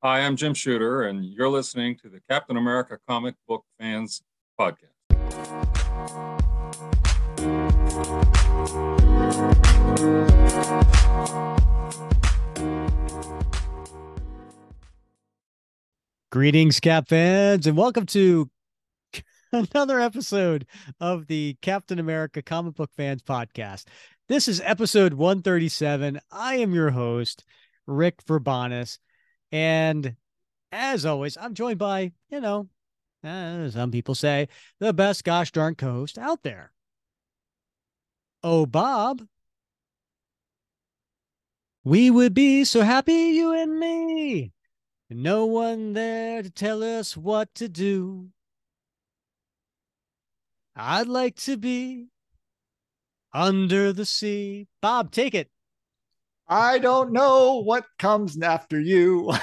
Hi, I'm Jim Shooter, and you're listening to the Captain America Comic Book Fans Podcast. Greetings, Cap fans, and welcome to another episode of the Captain America Comic Book Fans Podcast. This is episode 137. I am your host, Rick Verbanis. And as always, I'm joined by, you know, some people say the best gosh darn co host out there. Oh, Bob. We would be so happy, you and me. No one there to tell us what to do. I'd like to be under the sea. Bob, take it. I don't know what comes after you.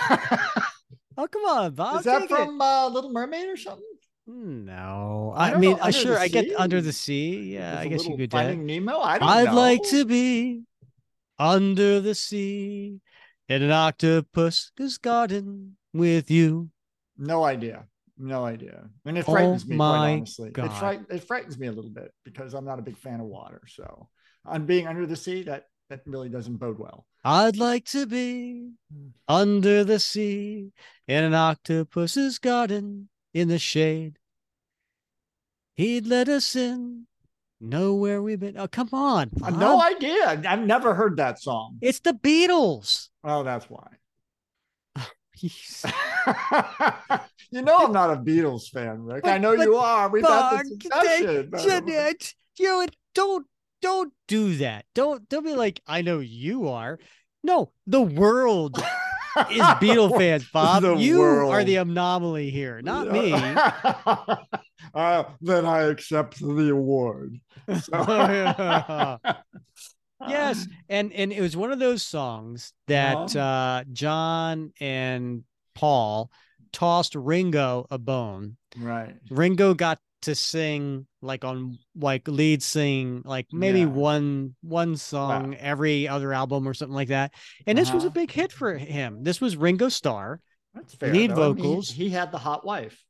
Oh, come on, Bob. Is that from uh, Little Mermaid or something? No, I I, mean, know, uh, sure, I get under the sea. Yeah, With I guess you could do it. Finding Nemo. I don't I'd know. like to be under the sea in an octopus's garden with you. No idea. No idea. And it Oh frightens me, my quite honestly. God. It, fright- it frightens me a little bit because I'm not a big fan of water. So on being under the sea, that that really doesn't bode well. I'd like to be under the sea in an octopus's garden in the shade. He'd let us in, know where we've been. Oh, come on. Uh, no idea. I've never heard that song. It's the Beatles. Oh, that's why. you know I'm not a Beatles fan, Rick. I know But- you are. We've had Mark, this discussion. but- Jeanette, you don't don't do that. Don't don't be like I know you are. No, the world is Beatle fans, Bob. The you are the anomaly here, not me. uh, then I accept the award. So- yes, and and it was one of those songs that Uh-huh. uh John and Paul tossed Ringo a bone. Right. Ringo got to sing like on like lead sing like maybe Yeah. one one song every other album or something like that. And this was a Uh-huh. big hit for him. This was Ringo Starr. That's fair. Lead though. I mean, he- vocals. he, had the hot wife.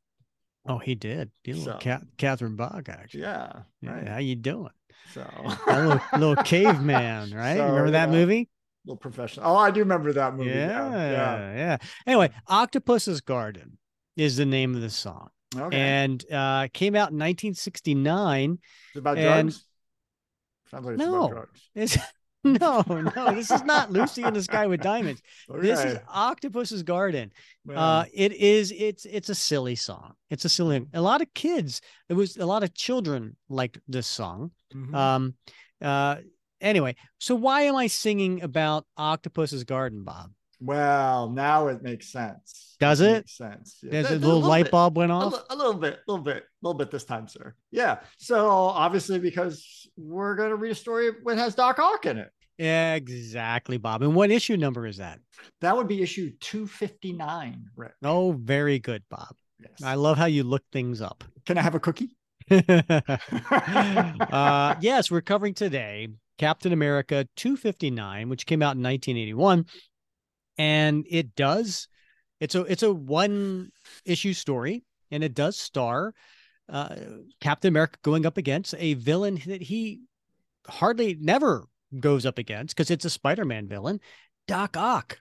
Oh, he did. Little So- Ca- Catherine Bach actually. Yeah. Yeah, Right. How you doing? So little, little caveman, right? So, Remember that yeah. movie? little professional. Oh, I do remember that movie. Yeah, Yeah. yeah. Anyway, Octopus's Garden is the name of the song. Okay. And uh came out in 1969. Is it about and- drugs? Sounds like it's No. about drugs. It's no, no, this is not Lucy in the Sky with Diamonds. This is Octopus's Garden. Uh, it is. It's it's a silly song. It's a silly. A lot of kids. It was a lot of children liked this song. Mhm. Um. Uh. Anyway, so why am I singing about Octopus's Garden, Bob? Well, now it makes sense. Does it? Makes sense. Yeah. There's There- a there's little light bit. bulb went A, off. li- a little bit, a little bit, a little bit this time, sir. Yeah. So obviously, because we're going to read a story that has Doc Ock in it. Exactly, Bob. And what issue number is that? That would be issue 259, Rick. Oh, very good, Bob. Yes. I love how you look things up. Can I have a cookie? uh, yes, we're covering today Captain America 259, which came out in 1981. And it does, it's a it's a one issue story, and it does star uh, Captain America going up against a villain that he hardly never goes up against because it's a Spider-Man villain, Doc Ock.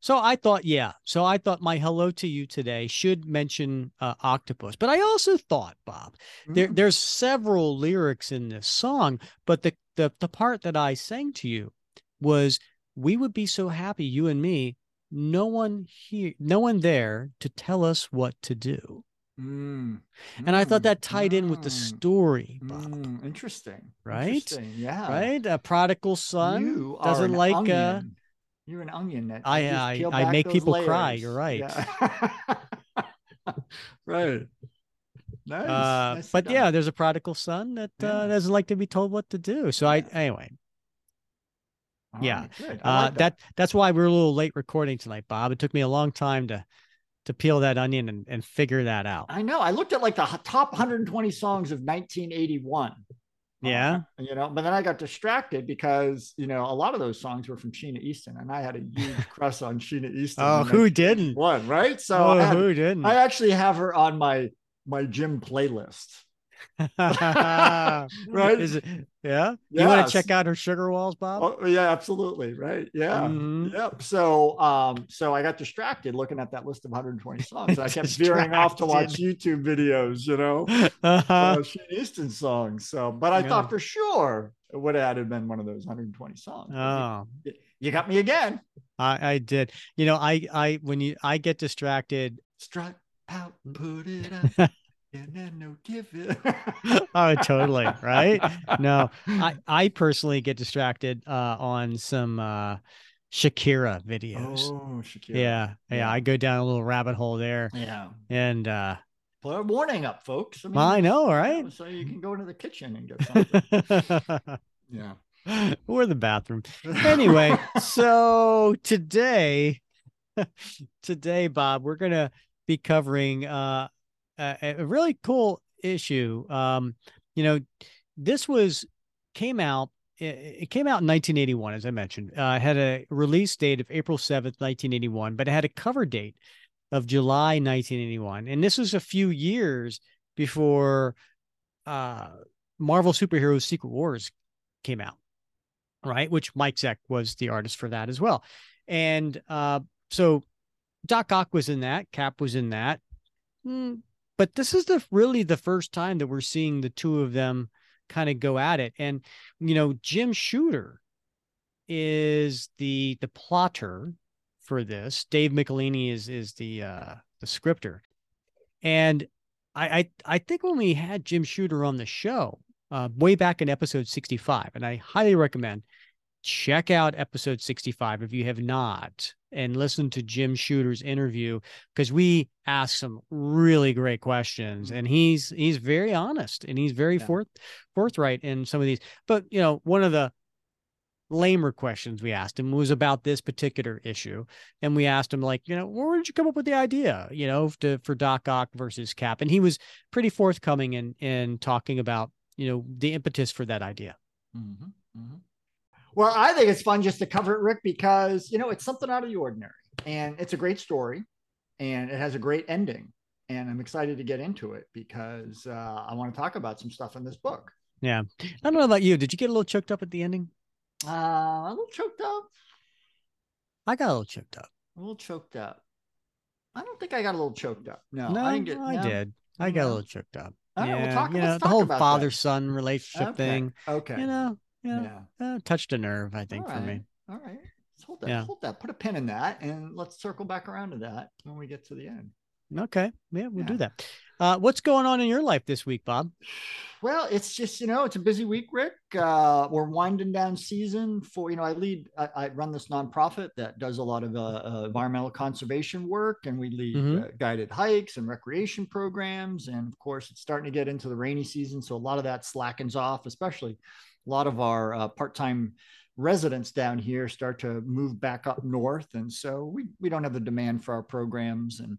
So I thought, yeah. So I thought my hello to you today should mention uh, octopus, but I also thought, Bob, there Mm. there's several lyrics in this song, but the the the part that I sang to you was we would be so happy, you and me, no one here, no one there to tell us what to do. Mm. And I thought Mm. that tied in with the Mm. story, Bob. Mm. Interesting. Right? Interesting. Yeah. Right? A prodigal son doesn't like uh onion. You're an onion. That I- I- I make people cry, you're right. Yeah. right. Nice. uh Nicely but done. yeah, there's a prodigal son that uh, doesn't like to be told what to do. So I anyway, All yeah. right. Uh like that that's why we're a little late recording tonight, Bob. It took me a long time to to peel that onion and, and figure that out. I know. I looked at like the top 120 songs of 1981. Yeah. Uh, you know, but then I got distracted because, you know, a lot of those songs were from Sheena Easton and I had a huge crush on Sheena Easton. Oh, who didn't? One, Right. So oh, had- who didn't? I actually have her on my, my gym playlist. right? Is it? Yeah. You want to check out her sugar walls, Bob? Oh, yeah, absolutely. Right. Yeah. Mhm. Yep. So, um, so I got distracted looking at that list of 120 songs. I kept veering off to watch YouTube videos, you know, Uh-huh. uh, Sheena Easton songs. So, but I Yeah. thought for sure it would have been one of those 120 songs. Oh, you, you got me again. I, I did. You know, I, I, when you, I get distracted. Strut out, put it up, and then no give it. oh, totally. Right. No, I, I personally get distracted uh, on some uh, Shakira videos. Oh, Shakira. yeah, yeah. Yeah. I go down a little rabbit hole there. Yeah. And uh, Put a warning up, folks. mean, I know, right? So you can go into the kitchen and get something. yeah. or the bathroom. Anyway, so today, today, Bob, we're gonna be covering uh, a, a really cool issue. Um, you know, this was came out. It came out in 1981, as I mentioned. Uh, had a release date of April 7th, 1981, but it had a cover date of July 1981, and this was a few years before uh, Marvel Superheroes Secret Wars came out right? Which Mike Zeck was the artist for that as well. And uh, so Doc Ock was in that, Cap was in that. Mm, but this is the really the first time that we're seeing the two of them kind of go at it. And you know, Jim Shooter is the the plotter for this. Dave Michelinie is is the uh the scripter. And I I, I think when we had Jim Shooter on the show, uh, way back in episode 65, and I highly recommend check out episode 65 if you have not and listen to Jim Shooter's interview because we asked some really great questions and he's he's very honest and he's very Yeah. forth forthright in some of these. But you know one of the lamer questions we asked him was about this particular issue and we asked him like you know where did you come up with the idea you know to, for Doc Ock versus Cap? And he was pretty forthcoming in in talking about you know the impetus for that idea. Mhm, mhm. Well, I think it's fun just to cover it, Rick, because you know it's something out of the ordinary, and it's a great story, and it has a great ending, and I'm excited to get into it because uh, I want to talk about some stuff in this book. Yeah. I don't know about you. Did you get a little choked up at the ending? Uh, a little choked up, I got a little choked up. a little choked up. I don't think I got a little choked up. No, no, I didn't get. I no? did. I got a little choked up. All right, well, yeah, talk- you know, the whole father son relationship Okay, thing. Okay. You know, yeah, yeah. uh, touched a nerve, I think, All for me. All right. Let's hold that. Yeah. Hold that. Put a pin in that, and let's circle back around to that when we get to the end. Okay, yeah, we'll do that. Uh, what's going on in your life this week, Bob? Well, it's just you know it's a busy week, Rick. Uh, we're winding down season for you know I lead I, I run this nonprofit that does a lot of uh, environmental conservation work, and we lead Mhm. uh, guided hikes and recreation programs, and of course it's starting to get into the rainy season, so a lot of that slackens off, especially a lot of our uh, part time residents down here start to move back up north, and so we we don't have the demand for our programs and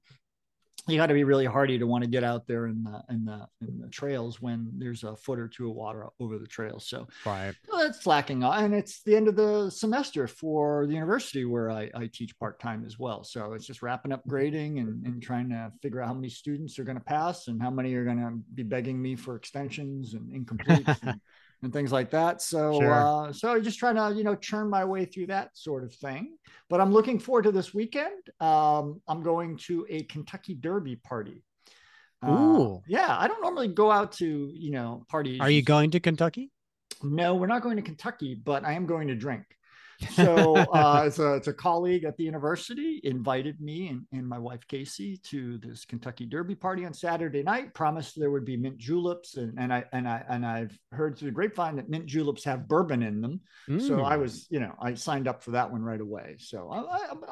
you got to be really hardy to want to get out there in the in the in the trails when there's a foot or two of water over the trails. So Right. well, that's slacking off, and it's the end of the semester for the university where I, I teach part time as well. So it's just wrapping up grading and, and trying to figure out how many students are going to pass and how many are going to be begging me for extensions and incompletes and, and things like that. So Sure. uh, so I'm just trying to you know churn my way through that sort of thing. But I'm looking forward to this weekend. Um, I'm going to a Kentucky Derby party. Uh, yeah, I don't normally go out to you know parties. Are you going to Kentucky? No, we're not going to Kentucky, but I am going to drink. So uh, it's, a, it's a colleague at the university invited me and, and my wife Casey to this Kentucky Derby party on Saturday night. Promised there would be mint juleps, and, and I and I and I've heard through the grapevine that mint juleps have bourbon in them. So I Mm. was, you know, I signed up for that one right away. So I,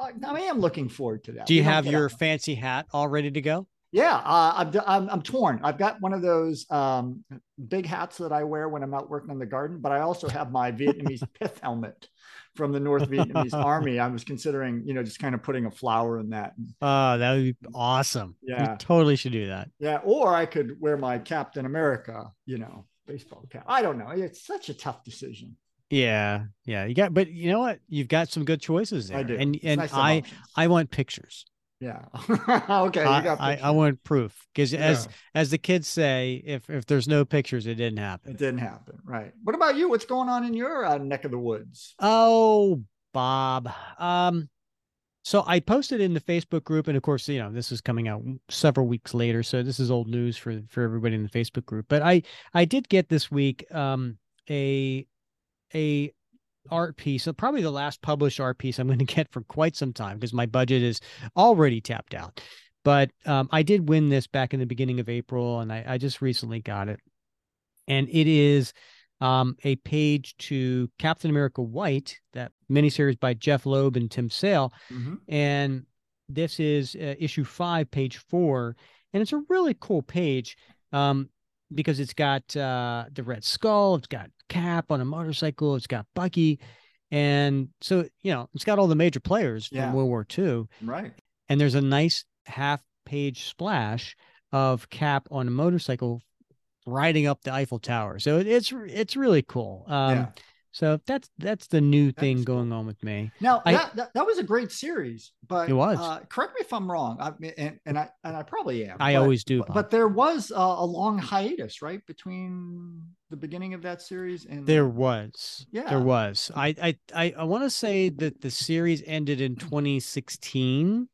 I, I, am looking forward to that. Do you We have your fancy hat all ready to go? Yeah, uh, I'm, I'm I'm torn. I've got one of those um, big hats that I wear when I'm out working in the garden, but I also have my Vietnamese pith helmet from the North Vietnamese Army. I was considering, you know, just kind of putting a flower in that. Oh, that would be awesome. Yeah. You totally should do that. Yeah, or I could wear my Captain America, you know, baseball cap. I don't know. It's such a tough decision. Yeah, yeah. You got, but you know what? You've got some good choices there. I do. And and nice I options. I want pictures. Yeah. okay. You I, I, I want proof because as as the kids say, if if there's no pictures, it didn't happen. It didn't happen. Right. What about you? What's going on in your uh, neck of the woods? Oh, Bob. Um, so I posted in the Facebook group, and of course, you know, this is coming out several weeks later, so this is old news for for everybody in the Facebook group. But I I did get this week um a a art piece, so probably the last published art piece I'm going to get for quite some time because my budget is already tapped out. But um, I did win this back in the beginning of April, and I, I just recently got it, and it is um, a page to Captain America White, that miniseries by Jeph Loeb and Tim Sale. Mhm. And this is uh, issue five, page four. And it's a really cool page um, because it's got uh, the Red Skull, it's got Cap on a motorcycle, it's got Bucky. And so, you know, it's got all the major players from Yeah. World War II. Right. And there's a nice half page splash of Cap on a motorcycle riding up the Eiffel Tower. So it's it's really cool. Um, yeah. So that's that's the new thing cool. going on with me. Now I- that, that that was a great series, but It was. Uh, correct me if I'm wrong. I and, and I and I probably am. I but- always do. Bob. but there was a, a long hiatus, right, between the beginning of that series and there was, Yeah. there was. I I I, I want to say that the series ended in 2016,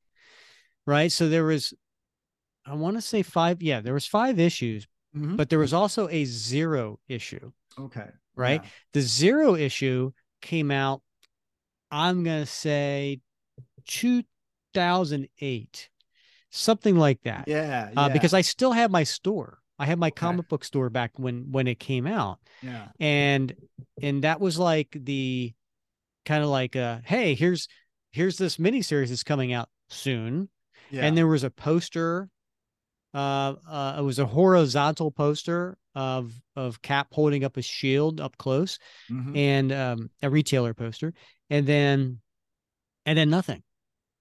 right? So there was, I want to say five. Yeah, there was five issues, Mhm. but there was also a zero issue, okay, right? The zero issue came out. I'm gonna say 2008, something like that. Yeah, yeah, uh, because I still have my store. I had my Okay. comic book store back when when it came out, yeah, and and that was like the kind of like uh hey here's here's this miniseries that's coming out soon, yeah, and there was a poster. Uh, uh, it was a horizontal poster of of Cap holding up a shield up close, Mhm. and um, a retailer poster, and then and then nothing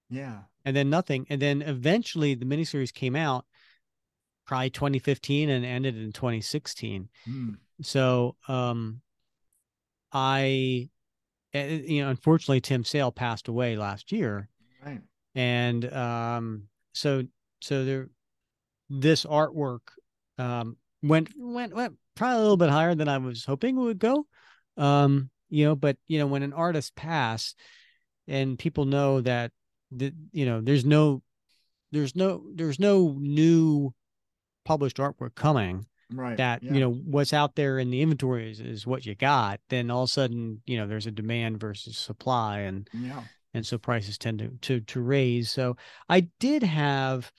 yeah, and then nothing. And then eventually the miniseries came out probably 2015 and ended in 2016. Mm. So um I eh, you know unfortunately Tim Sale passed away last year right, and um so so there this artwork um went went went probably a little bit higher than I was hoping it would go. Um you know but you know when an artist pass and people know that the, you know there's no there's no there's no new published artwork coming right. that yeah. you know what's out there in the inventory is, is what you got then all of a sudden you know there's a demand versus supply and yeah, and so prices tend to to to raise so i did have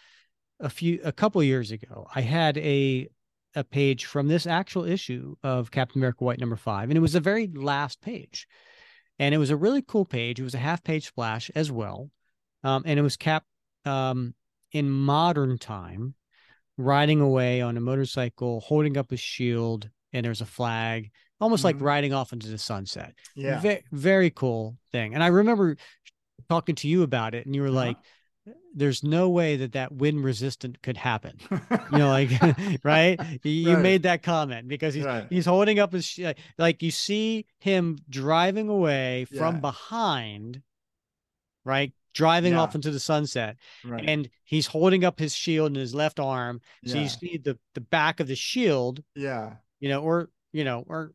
a few a couple years ago i had a a page from this actual issue of captain america white number five and it was the very last page and it was a really cool page it was a half page splash as well um, and it was cap um, in modern time riding away on a motorcycle holding up a shield and there's a flag almost like Mhm. riding off into the sunset yeah. Ve- very cool thing. And I remember talking to you about it, and you were Uh-huh. like, "There's no way that that wind resistant could happen." You know, like right? You, Right. made that comment because he's Right. he's holding up his sh- like you see him driving away from behind, right? Driving off into the sunset, right. and he's holding up his shield in his left arm. So yeah. you see the the back of the shield, yeah, you know, or you know, or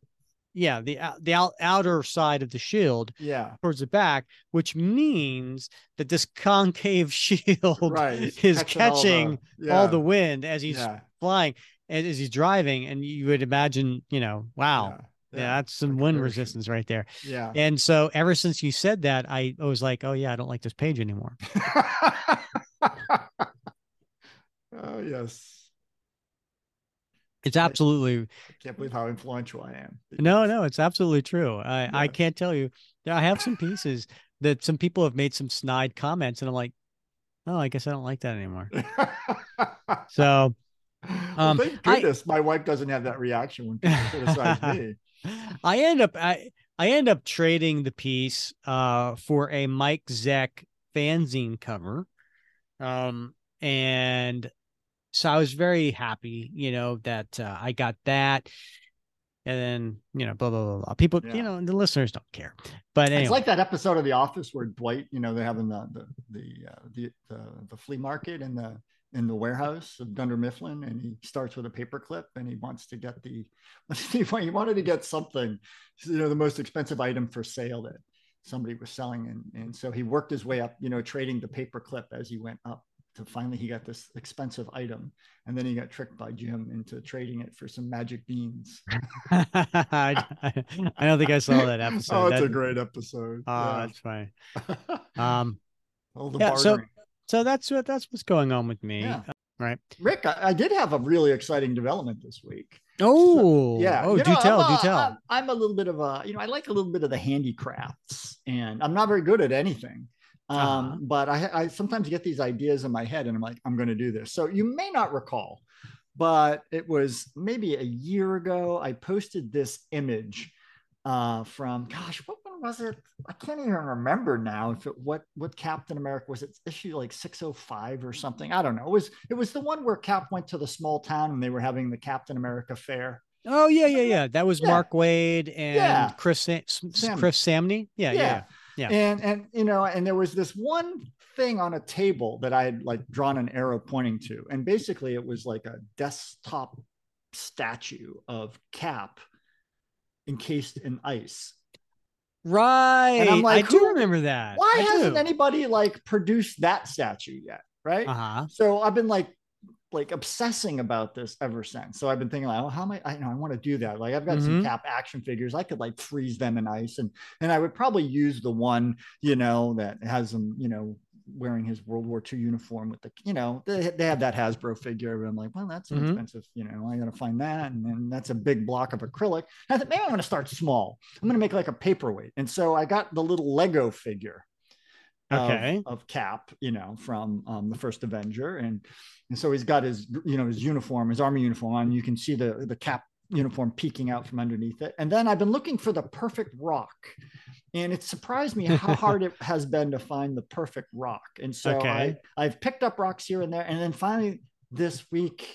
yeah, the the out, outer side of the shield yeah, towards the back, which means that this concave shield right. Is all catching the- all the wind as he's yeah, flying and as he's driving. And you would imagine, you know, wow, yeah, that's some wind resistance right there. yeah. And so ever since you said that, I was like, oh yeah, I don't like this page anymore. oh yes, It's absolutely I can't believe how influential I am. no, no, it's absolutely true. I I can't tell you. I have some pieces that some people have made some snide comments, and I'm like, oh, I guess I don't like that anymore. So Well, Um, thank I- goodness my wife doesn't have that reaction when people criticize me. I end up I I end up trading the piece uh for a Mike Zeck fanzine cover. Um and so I was very happy, you know, that uh, I got that. and then you know, blah blah blah blah. People, Yeah. you know, the listeners don't care. But anyway, It's like that episode of The Office where Dwight, you know, they're having the the the uh, the, the the flea market in the in the warehouse of Dunder Mifflin, and he starts with a paperclip, and he wants to get the he wanted to get something, you know, the most expensive item for sale that somebody was selling, and and so he worked his way up, you know, trading the paperclip as he went up. To finally, he got this expensive item, and then he got tricked by Jim into trading it for some magic beans. I, I don't think I saw that episode. oh, it's That- a great episode. Oh, Yeah. that's funny. Um, All the yeah, so- bartering. so that's what that's what's going on with me. Yeah. Right. Rick, I, I did have a really exciting development this week. Oh, Yeah. Oh, you do know, tell, I'm do a- tell. I'm, I'm a little bit of a, you know, I like a little bit of the handicrafts, and I'm not very good at anything. Um, Uh-huh. but I, I sometimes get these ideas in my head, and I'm like, I'm going to do this. So you may not recall, but it was maybe a year ago. I posted this image uh, from, gosh, what one was it? I can't even remember now. If it what what Captain America was it issue like 605 or something? I don't know. It was it was the one where Cap went to the small town and they were having the Captain America fair. Oh yeah, yeah, yeah. That was Yeah. Mark Waid and Yeah. Chris Sam- Sam. Chris Samnee. Yeah, yeah. Yeah. And and you know, and there was this one thing on a table that I had like drawn an arrow pointing to. And basically it was like a desktop statue of Cap encased in ice. Right. I'm like, I do remember that. Why I hasn't do. anybody like produced that statue yet? Right. Uh-huh. So I've been like like obsessing about this ever since. So I've been thinking like, oh, how am I? I know I want to do that. Like I've got some Mhm. cap action figures. I could like freeze them in ice, and and I would probably use the one you know that has him you know wearing his World War II uniform with the you know they they have that Hasbro figure. But I'm like, well, that's an Mhm. expensive. You know, I got to find that, and then that's a big block of acrylic. I thought maybe I'm going to start small. I'm going to make like a paperweight, and so I got the little Lego figure Okay. of, Cap, you know, from um, the first Avenger, and and so he's got his you know his uniform, his army uniform on. You can see the the Cap uniform peeking out from underneath it. And then I've been looking for the perfect rock, and it surprised me how hard it has been to find the perfect rock. And so Okay. I I've picked up rocks here and there, and then finally this week,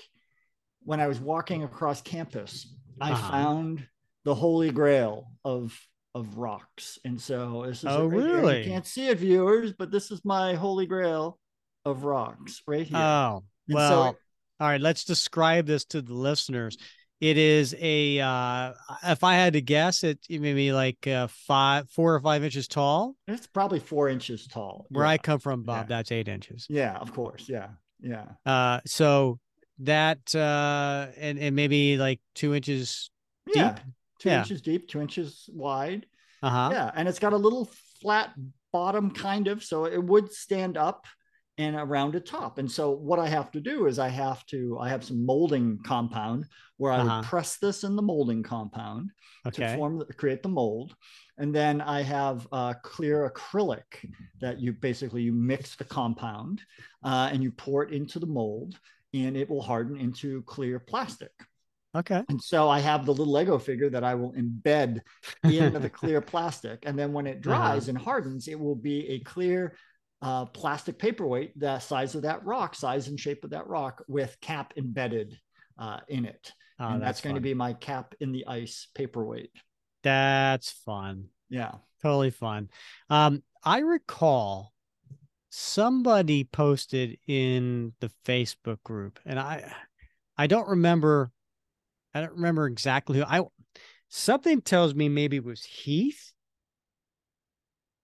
when I was walking across campus, I Uh-huh. found the holy grail of of rocks. And so this is Oh, right here. really? You can't see it, viewers, but this is my holy grail of rocks right here. Oh, And so well, it- all right. Let's describe this to the listeners. It is a, uh, if I had to guess, it, it may be like uh, five, four or five inches tall. it's probably four inches tall. Where yeah. I come from, Bob, Yeah. that's eight inches. yeah, of course. Yeah. Yeah. Uh, so that, uh, and, and maybe like two inches Yeah. deep. Two Yeah. inches deep, two inches wide. Uh huh. Yeah. And it's got a little flat bottom, kind of. So it would stand up and a rounded top. And so what I have to do is I have to, I have some molding compound where I Uh-huh. would press this in the molding compound to form the, create the mold. And then I have uh, clear acrylic that you basically you mix the compound uh, and you pour it into the mold and it will harden into clear plastic. Okay. And so I have the little Lego figure that I will embed into the clear plastic. And then when it dries and hardens, it will be a clear uh, plastic paperweight, the size of that rock, size and shape of that rock, with cap embedded uh, in it. Oh, and that's, going to be my cap in the ice paperweight. That's fun. Yeah. Totally fun. Um, I recall somebody posted in the Facebook group, and I I don't remember I don't remember exactly who I something tells me maybe it was Heath.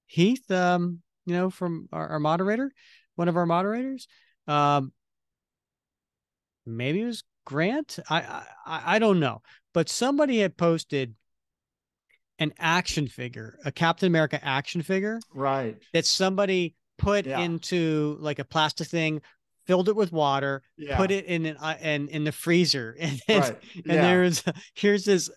Heath, um, you know, from our, our moderator, one of our moderators. Um maybe it was Grant. I I I don't know. But somebody had posted an action figure, a Captain America action figure Right. that somebody put Yeah. into like a plastic thing, filled it with water, Yeah. put it in an uh, and in the freezer, and then, right. and yeah. there's here's this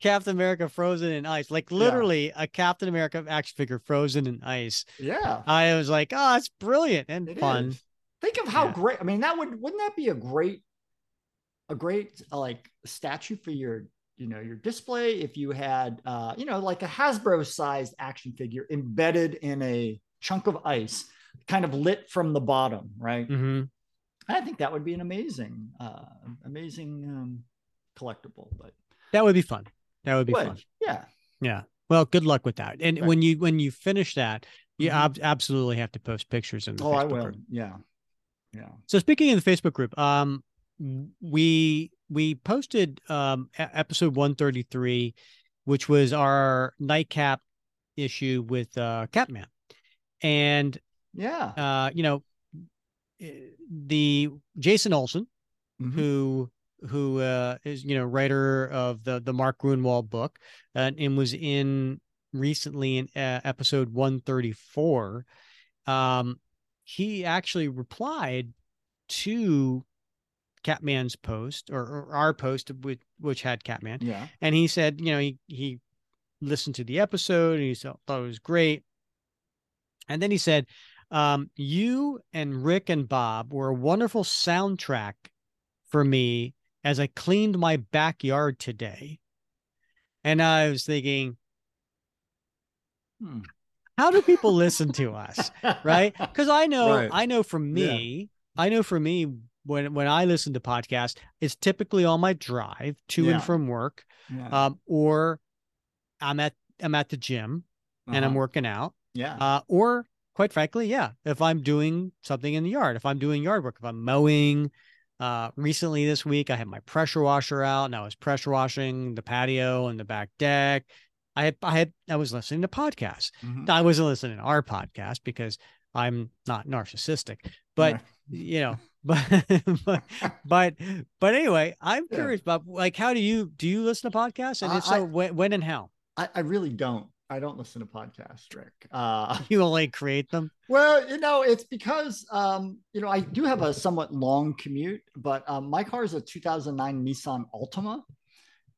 Captain America frozen in ice, like literally a Captain America action figure frozen in ice. yeah. I was like, oh, it's brilliant and It fun. is. Think of how Yeah. great. I mean, that would wouldn't that be a great, a great uh, like statue for your you know your display if you had uh you know like a Hasbro sized action figure embedded in a chunk of ice, kind of lit from the bottom, right? hmm I think that would be an amazing, uh amazing um collectible. But That would be fun. That would be Would. fun. Yeah. Yeah. Well, good luck with that. And Right. when you when you finish that, you Mhm. ab- absolutely have to post pictures in the Oh, Facebook I will. group. Yeah. Yeah. So speaking of the Facebook group, um, we we posted um episode one thirty three, which was our nightcap issue with uh Catman, and Yeah. uh you know eh, the Jason Olson Mhm. who who uh, is you know writer of the the Mark Gruenwald book and, and was in recently in uh, episode 134 um he actually replied to Catman's post or, or our post which, which had Catman Yeah. and he said you know he he listened to the episode and he thought it was great and then he said um, you and rick and bob were a wonderful soundtrack for me as i cleaned my backyard today and i was thinking Hmm. how do people listen to us right because i know Right. i know for Yeah. me i know for me when when i listen to podcasts it's typically on my drive to Yeah. and from work Yeah. um, or I'm at I'm at the gym and I'm Uh-huh. working out, Yeah. uh, or quite frankly, yeah, if I'm doing something in the yard, if I'm doing yard work, if I'm mowing. Uh, recently this week, I had my pressure washer out, and I was pressure washing the patio and the back deck. I had I had I was listening to podcasts. Mhm. I wasn't listening to our podcast because I'm not narcissistic, but Right. you know, but but but but anyway, I'm Yeah. curious about like how do you do you listen to podcasts and I- if so I- when, when and how I, I really don't. I don't listen to podcasts, Rick. Uh, you only create them? well, you know, it's because um, you know I do have a somewhat long commute, but um, my car is a 2009 Nissan Altima,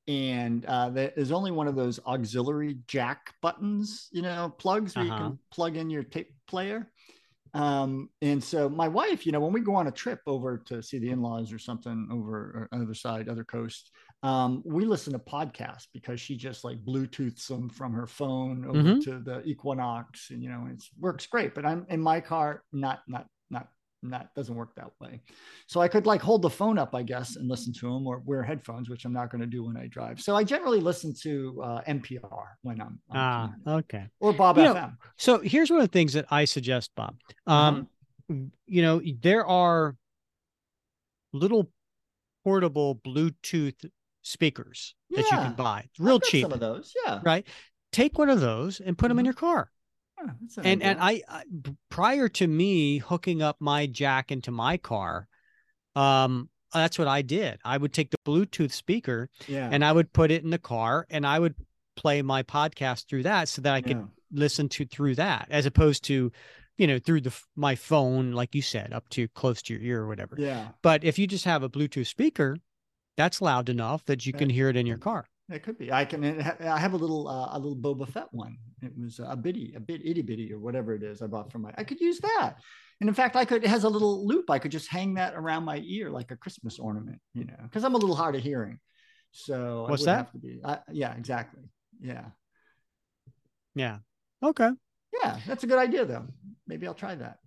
and uh, there is only one of those auxiliary jack buttons, you know, plugs where you Uh-huh. can plug in your tape player. Um, and so my wife, you know, when we go on a trip over to see the in-laws or something over or other side, other coast, um, we listen to podcasts because she just like Bluetooths them from her phone over Mhm. to the Equinox, and you know, it works great. But I'm in my car, not not not not doesn't work that way. So I could like hold the phone up, I guess, and listen to them or wear headphones, which I'm not going to do when I drive. So I generally listen to uh, NPR when I'm, I'm Ah, commuting. okay. or Bob You know, FM. So here's one of the things that I suggest, Bob. Um, Uh-huh. you know, there are little portable Bluetooth speakers that you can buy. It's real cheap, Some of those, yeah. right? Take one of those and put them in your car. Yeah, and and idea. I, I b- prior to me hooking up my jack into my car um that's what i did i would take the bluetooth speaker yeah, and i would put it in the car and i would play my podcast through that so that i could yeah. listen to through that as opposed to you know through the my phone like you said up to close to your ear or whatever yeah, but if you just have a bluetooth speaker that's loud enough that you can hear it in your car it could be. I can. I have a little, uh, a little Boba Fett one. It was a bitty, a bit itty bitty or whatever it is. I bought from my. I could use that, and in fact, I could. It has a little loop. I could just hang that around my ear like a Christmas ornament. You know, because I'm a little hard of hearing. So What's that? Have to be. I, yeah, exactly. Yeah, yeah okay yeah. That's a good idea, though. Maybe I'll try that.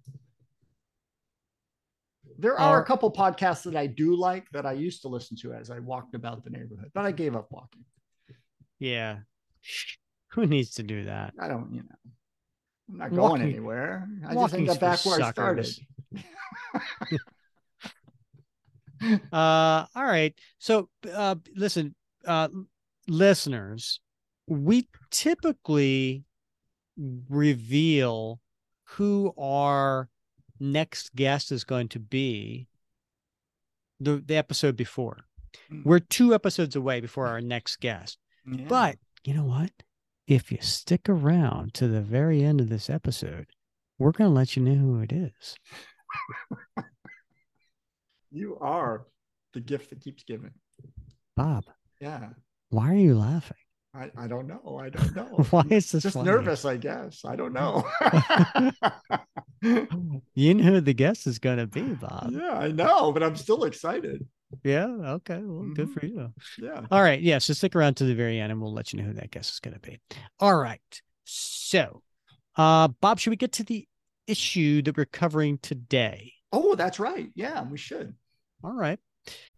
There are a couple podcasts that I do like that I used to listen to as I walked about the neighborhood, but I gave up walking. yeah who needs to do that I don't, you know, I'm not going Walking- anywhere. I just end up back where I started. Uh, all right. So, uh, listen, uh, listeners, we typically reveal who our next guest is going to be the the episode before. Mm. We're two episodes away before our next guest. Yeah. But you know what? If you stick around to the very end of this episode, we're going to let you know who it is. you are the gift that keeps giving. Bob, Yeah. why are you laughing? I, I don't know. I don't know. Why is this Just funny? nervous, I guess. I don't know. You know who the guest is going to be, Bob. yeah, I know, but I'm still excited. Yeah. Okay. Well, good Mhm. for you. Yeah. All right. Yeah. So stick around to the very end and we'll let you know who that guest is going to be. All right. So, uh, Bob, should we get to the issue that we're covering today? Oh, that's right. Yeah, we should. All right.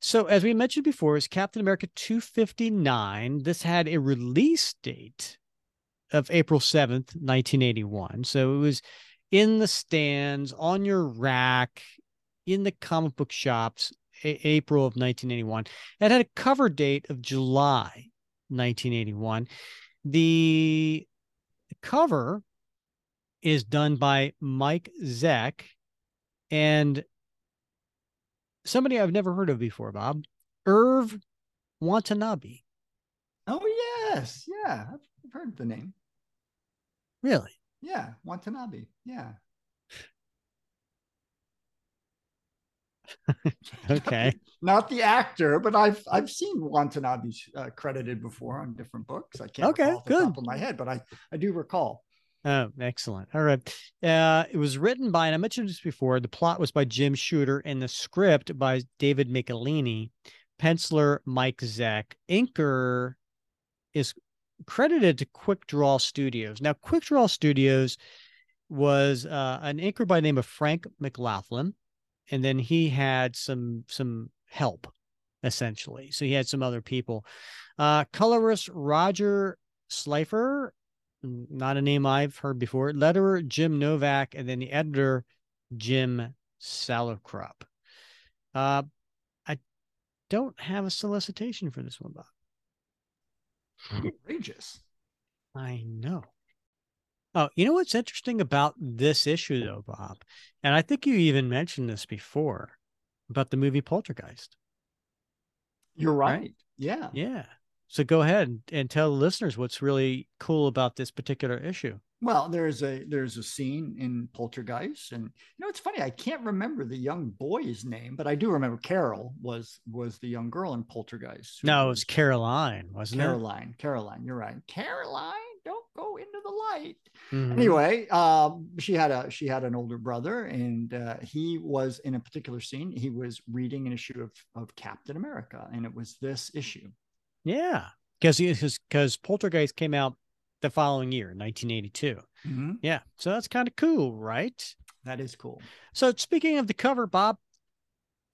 So, as we mentioned before, is Captain America 259. This had a release date of April 7th, 1981. So, it was in the stands, on your rack, in the comic book shops, a- April of 1981. It had a cover date of July 1981. The cover is done by Mike Zeck and somebody I've never heard of before, Bob. Irv Watanabe. Oh yes, yeah, I've heard the name. Really? Yeah, Watanabe. Yeah. Okay. Not the actor, but I've I've seen Watanabe uh, credited before on different books. I can't Okay, recall off the good. top of my head, but I I do recall. Oh, excellent. All right. Uh, it was written by, and I mentioned this before, the plot was by Jim Shooter and the script by David Michelinie, penciler Mike Zeck, inker is credited to Quick Draw Studios. Now, Quick Draw Studios was uh, an inker by the name of Frank McLaughlin, and then he had some some help, essentially. So he had some other people. Uh, colorist Roger Slifer not a name I've heard before. Letterer Jim Novak, and then the editor Jim Salicrup. Uh, I don't have a solicitation for this one, Bob. Outrageous. I know. Oh, you know what's interesting about this issue, though, Bob? And I think you even mentioned this before about the movie Poltergeist. You're Right. right. Yeah. Yeah. So go ahead and, tell the listeners what's really cool about this particular issue. Well, there's a there's a scene in Poltergeist, and you know it's funny. I can't remember the young boy's name, but I do remember Carol was was the young girl in Poltergeist. No, it was Caroline, wasn't it? Caroline. Caroline, you're right. Caroline, don't go into the light. Mhm. Anyway, um, she had a she had an older brother, and uh, he was in a particular scene. He was reading an issue of of Captain America, and it was this issue. Yeah, because because Poltergeist came out the following year, 1982. Mm-hmm. Yeah, so that's kind of cool, right? That is cool. So speaking of the cover, Bob,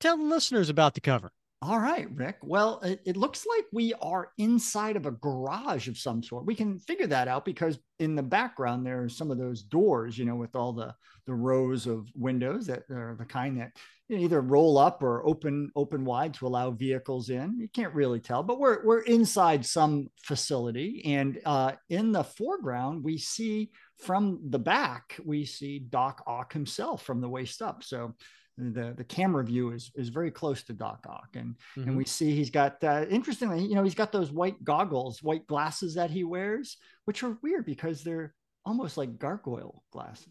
tell the listeners about the cover. All right, Rick. Well, it, it looks like we are inside of a garage of some sort. We can figure that out because in the background there are some of those doors, you know, with all the the rows of windows that are the kind that either roll up or open open wide to allow vehicles in. You can't really tell, but we're we're inside some facility, and uh, in the foreground we see from the back we see Doc Ock himself from the waist up. So the the camera view is is very close to Doc Ock, and Mhm. and we see he's got uh, interestingly, you know, he's got those white goggles, white glasses that he wears, which are weird because they're almost like gargoyle glasses.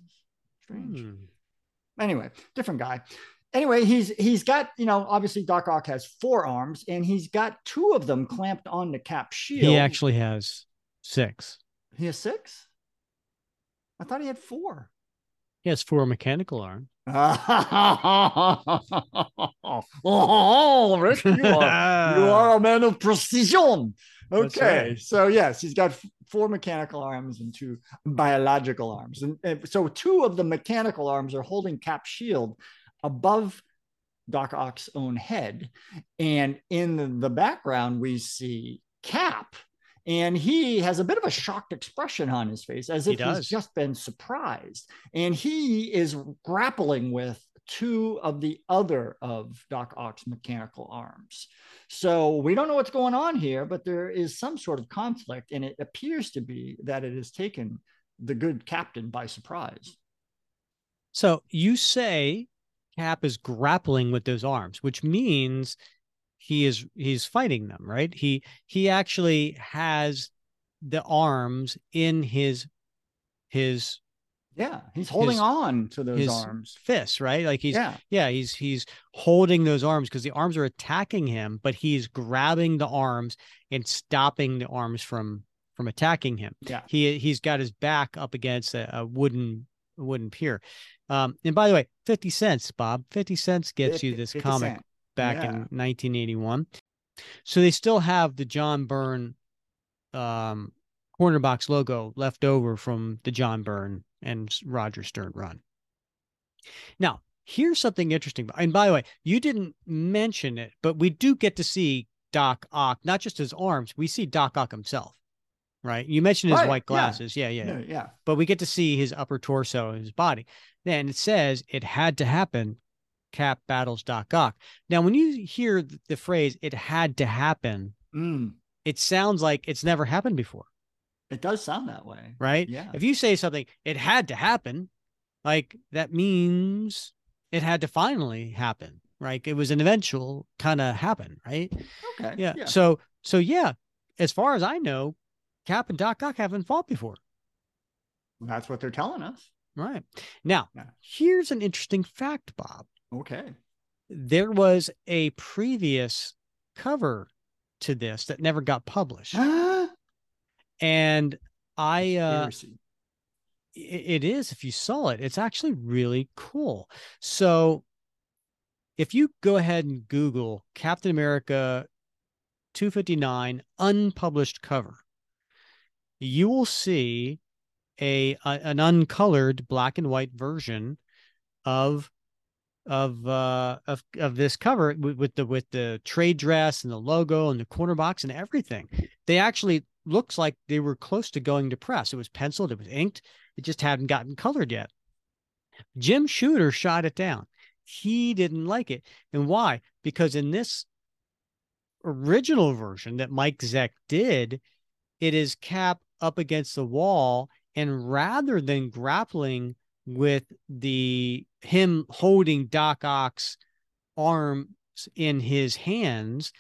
Strange. Hmm. Anyway, different guy. Anyway, he's he's got you know obviously Doc Ock has four arms and he's got two of them clamped on the cap shield. He actually has six. he has six. I thought he had four. He has four mechanical arms. Oh, Rick, you are you are a man of precision. Okay, right. so yes, he's got four mechanical arms and two biological arms, and, and so two of the mechanical arms are holding Cap Shield above Doc Ock's own head, and in the, the background we see Cap. And he has a bit of a shocked expression on his face, as He if he's just been surprised. And he is grappling with two of the other of Doc Ock's mechanical arms. So we don't know what's going on here, but there is some sort of conflict, and it appears to be that it has taken the good captain by surprise. So you say Cap is grappling with those arms, which means he is he's fighting them, right? He he actually has the arms in his his yeah he's holding his, on to those arms. fists right? Like he's yeah, yeah he's he's holding those arms because the arms are attacking him but he's grabbing the arms and stopping the arms from from attacking him. Yeah. He he's got his back up against a, a wooden wooden pier. Um and by the way 50 cents bob. 50 cents gets 50, you this comic cent. Back yeah. in 1981 so they still have the john byrne um corner box logo left over from the john byrne and Roger Stern run. Now, here's something interesting. And by the way, you didn't mention it, but we do get to see Doc Ock, not just his arms, we see Doc Ock himself, right? You mentioned his right. white glasses. Yeah. Yeah, yeah. Yeah. Yeah. But we get to see his upper torso, and his body. Then it says it had to happen. Cap battles Doc Ock. Now, when you hear the phrase "it had to happen," mm. it sounds like it's never happened before. It does sound that way. Right? Yeah. If you say something, it had to happen, like that means it had to finally happen. Right. It was an eventual kind of happen, right? Okay. Yeah. yeah. So so yeah, as far as I know, Cap and Doc Ock haven't fought before. That's what they're telling us. Right. Now, yeah. here's an interesting fact, Bob. Okay. There was a previous cover to this that never got published. and I uh, it is if you saw it, it's actually really cool. So if you go ahead and Google Captain America 259 unpublished cover, you will see a, a, an uncolored black and white version of of uh of of this cover with, the with the trade dress and the logo and the corner box and everything. They actually looks like they were close to going to press. It was penciled, it was inked, it just hadn't gotten colored yet. Jim Shooter shot it down. He didn't like it. And why? Because in this original version that Mike Zeck did, it is Cap up against the wall. And rather than grappling with the him holding Doc Ock's arms in his hands,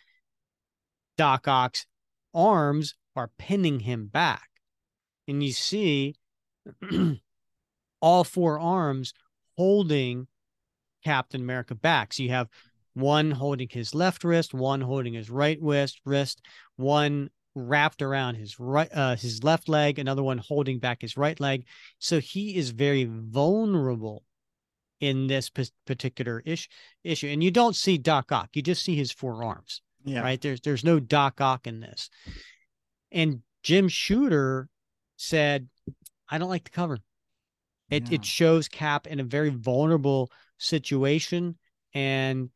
Doc Ock's arms are pinning him back. And you see all four arms holding Captain America back. So you have one holding his left wrist, one holding his right wrist, wrist, one wrapped around his right uh, his left leg, another one holding back his right leg. So he is very vulnerable in this p- particular ish, issue. And you don't see Doc Ock, you just see his forearms. Yeah. Right. There's there's no Doc Ock in this. And Jim Shooter said, I don't like the cover. It yeah. it shows Cap in a very vulnerable situation. And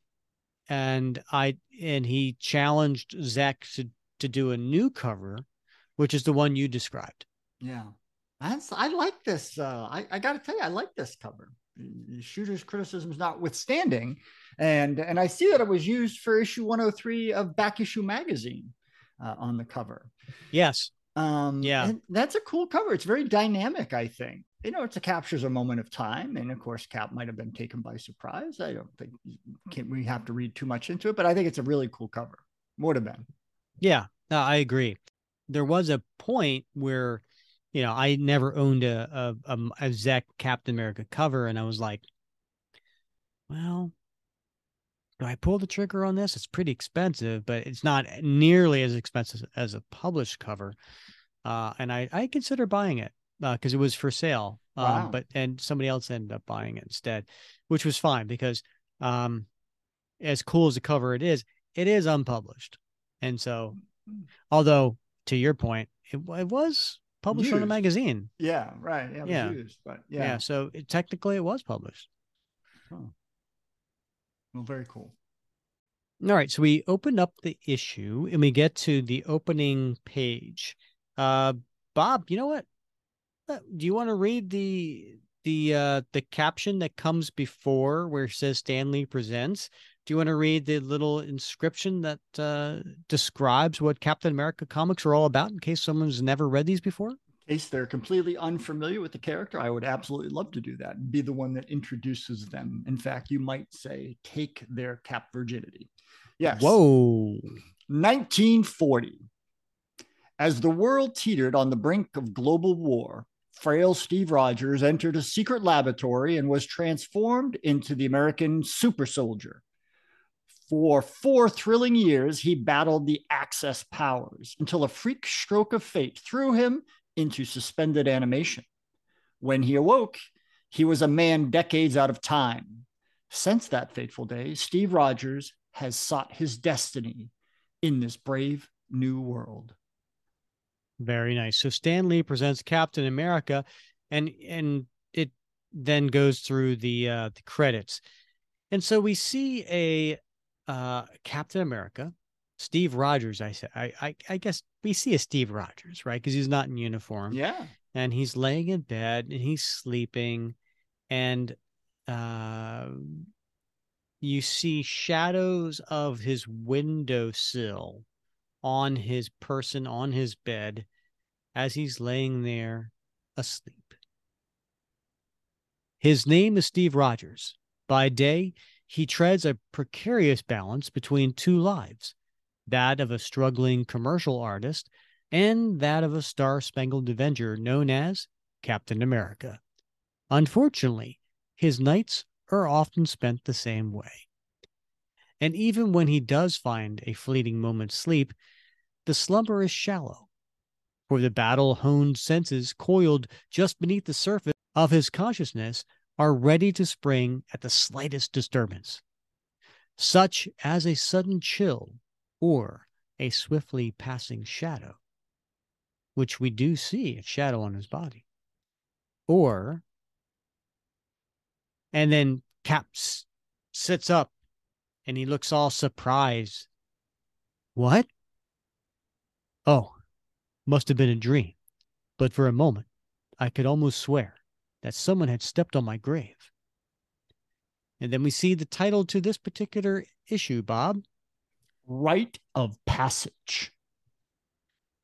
and I and he challenged Zeck to to do a new cover, which is the one you described. Yeah. That's I like this. Uh I, I gotta tell you, I like this cover. Shooter's criticisms notwithstanding. And and I see that it was used for issue 103 of Back Issue Magazine uh, on the cover. Yes. Um, yeah. that's a cool cover. It's very dynamic, I think. You know, it captures a moment of time. And of course, Cap might have been taken by surprise. I don't think we have to read too much into it, but I think it's a really cool cover. Would have been. Yeah, no, I agree. There was a point where, you know, I never owned a a, a, a Zeck Captain America cover, and I was like, well, do I pull the trigger on this? It's pretty expensive, but it's not nearly as expensive as a published cover. Uh, and I, I consider buying it because uh, it was for sale. Um. But and somebody else ended up buying it instead, which was fine because um, as cool as the cover it is, it is unpublished. And so, although to your point, it, it was published used. on a magazine. Yeah, right. Yeah, yeah. Used, but yeah. yeah. So it, technically, it was published. Huh. Well, very cool. All right, so we open up the issue and we get to the opening page. Uh, Bob, you know what? Uh, do you want to read the the uh the caption that comes before where it says Stan Lee presents. Do you want to read the little inscription that uh describes what Captain America comics are all about in case someone's never read these before? In case they're completely unfamiliar with the character, I would absolutely love to do that and be the one that introduces them. In fact, you might say, take their cap virginity. Yes. Whoa. 1940. As the world teetered on the brink of global war, frail Steve Rogers entered a secret laboratory and was transformed into the American super soldier. For four thrilling years, he battled the Axis powers until a freak stroke of fate threw him into suspended animation. When he awoke, he was a man decades out of time. Since that fateful day, Steve Rogers has sought his destiny in this brave new world. Very nice. So Stan Lee presents Captain America, and and it then goes through the uh, the credits, and so we see a uh, Captain America, Steve Rogers. I said, I, I I guess we see a Steve Rogers, right? Because he's not in uniform. Yeah, and he's laying in bed and he's sleeping, and uh, you see shadows of his windowsill on his person on his bed as he's laying there asleep. His name is Steve Rogers. By day, he treads a precarious balance between two lives that of a struggling commercial artist and that of a star spangled Avenger known as Captain America. Unfortunately, his nights are often spent the same way. And even when he does find a fleeting moment's sleep, the slumber is shallow, for the battle honed senses coiled just beneath the surface of his consciousness are ready to spring at the slightest disturbance, such as a sudden chill or a swiftly passing shadow, which we do see a shadow on his body, or and then Caps sits up and he looks all surprised. What? Oh, must have been a dream. But for a moment, I could almost swear that someone had stepped on my grave. And then we see the title to this particular issue, Bob Rite of Passage.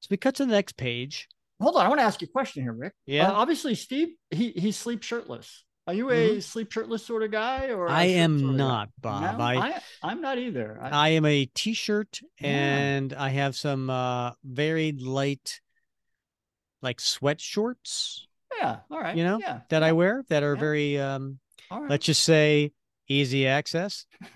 So we cut to the next page. Hold on, I want to ask you a question here, Rick. Yeah. Uh, obviously, Steve, he he sleeps shirtless. Are you a Mm-hmm. sleep shirtless sort of guy, or I am not, Bob. No, I, I am not either. I, I am a t-shirt Yeah. and I have some uh very light like sweat shorts yeah, all right. you know, yeah, that I wear that are Yeah. very um right. let's just say easy access.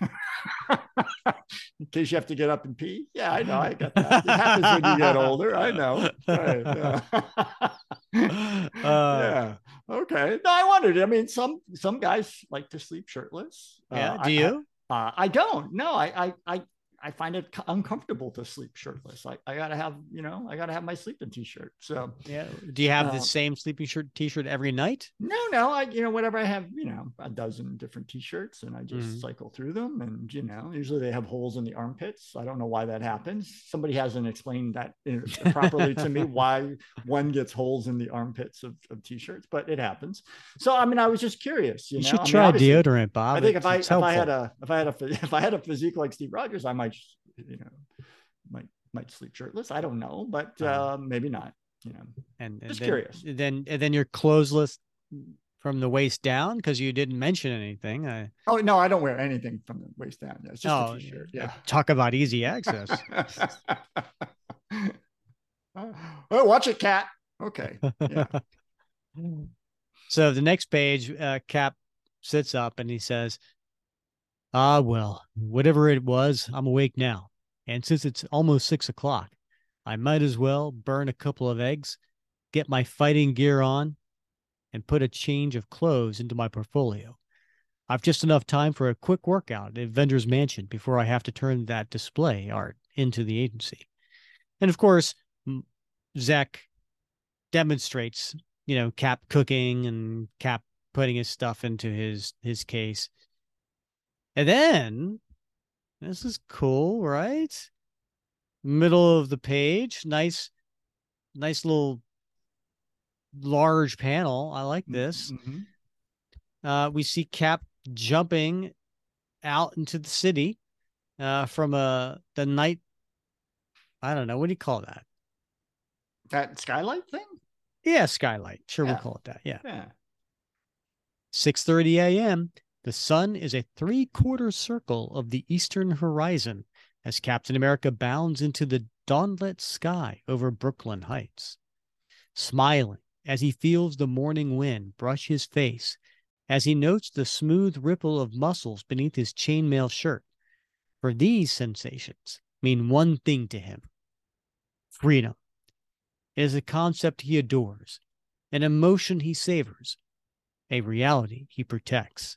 in case you have to get up and pee. Yeah, I know. I got that. It happens when you get older. I know. Right, yeah. Uh, yeah. Okay. No, I wondered. I mean, some some guys like to sleep shirtless. Yeah, Uh, do I- you? I, uh, I don't. No, I I I I find it uncomfortable to sleep shirtless. I, I gotta have, you know, I gotta have my sleeping t-shirt. So yeah. Do you have Uh, the same sleeping shirt t-shirt every night? no, no, I you know, whatever I have, you know, a dozen different t-shirts and I just Mhm. cycle through them. And you know, usually they have holes in the armpits. I don't know why that happens. Somebody hasn't explained that uh, properly to me why one gets holes in the armpits of, of t-shirts, but it happens. So I mean, I was just curious. You, You, know? should I mean, try deodorant, Bob. I think if It's- I it's if I had a if I had a if I had a physique like Steve Rogers, I might you know might might sleep shirtless. I don't know, but Uh-huh. uh, maybe not. You know, and, and just then, curious. Then and then you're clothesless from the waist down because you didn't mention anything. I, oh no, I don't wear anything from the waist down. Yeah, it's just Oh, a t-shirt. Yeah. talk about easy access. oh, watch it, cat. Okay. Yeah. so the next page, uh, Cap sits up and he says, "Ah, well, whatever it was, I'm awake now, and since it's almost six o'clock, I might as well burn a couple of eggs, get my fighting gear on, and put a change of clothes into my portfolio." I've just enough time for a quick workout at Avengers Mansion before I have to turn that display art into the agency. And of course, Zeck demonstrates, you know, Cap cooking and Cap putting his stuff into his his case. And then this is cool, right? Middle of the page, nice nice little large panel. I like this. Mhm. uh, we see Cap jumping out into the city uh, from a the night. I don't know what do you call that? That skylight thing? Yeah, skylight. Sure, Yeah. we'll call it that. Yeah. Yeah. 6:30 a.m. The sun is a three-quarter circle of the eastern horizon as Captain America bounds into the dawnlit sky over Brooklyn Heights. Smiling as he feels the morning wind brush his face, as he notes the smooth ripple of muscles beneath his chainmail shirt. For these sensations mean one thing to him freedom. It is a concept he adores, an emotion he savors, a reality he protects.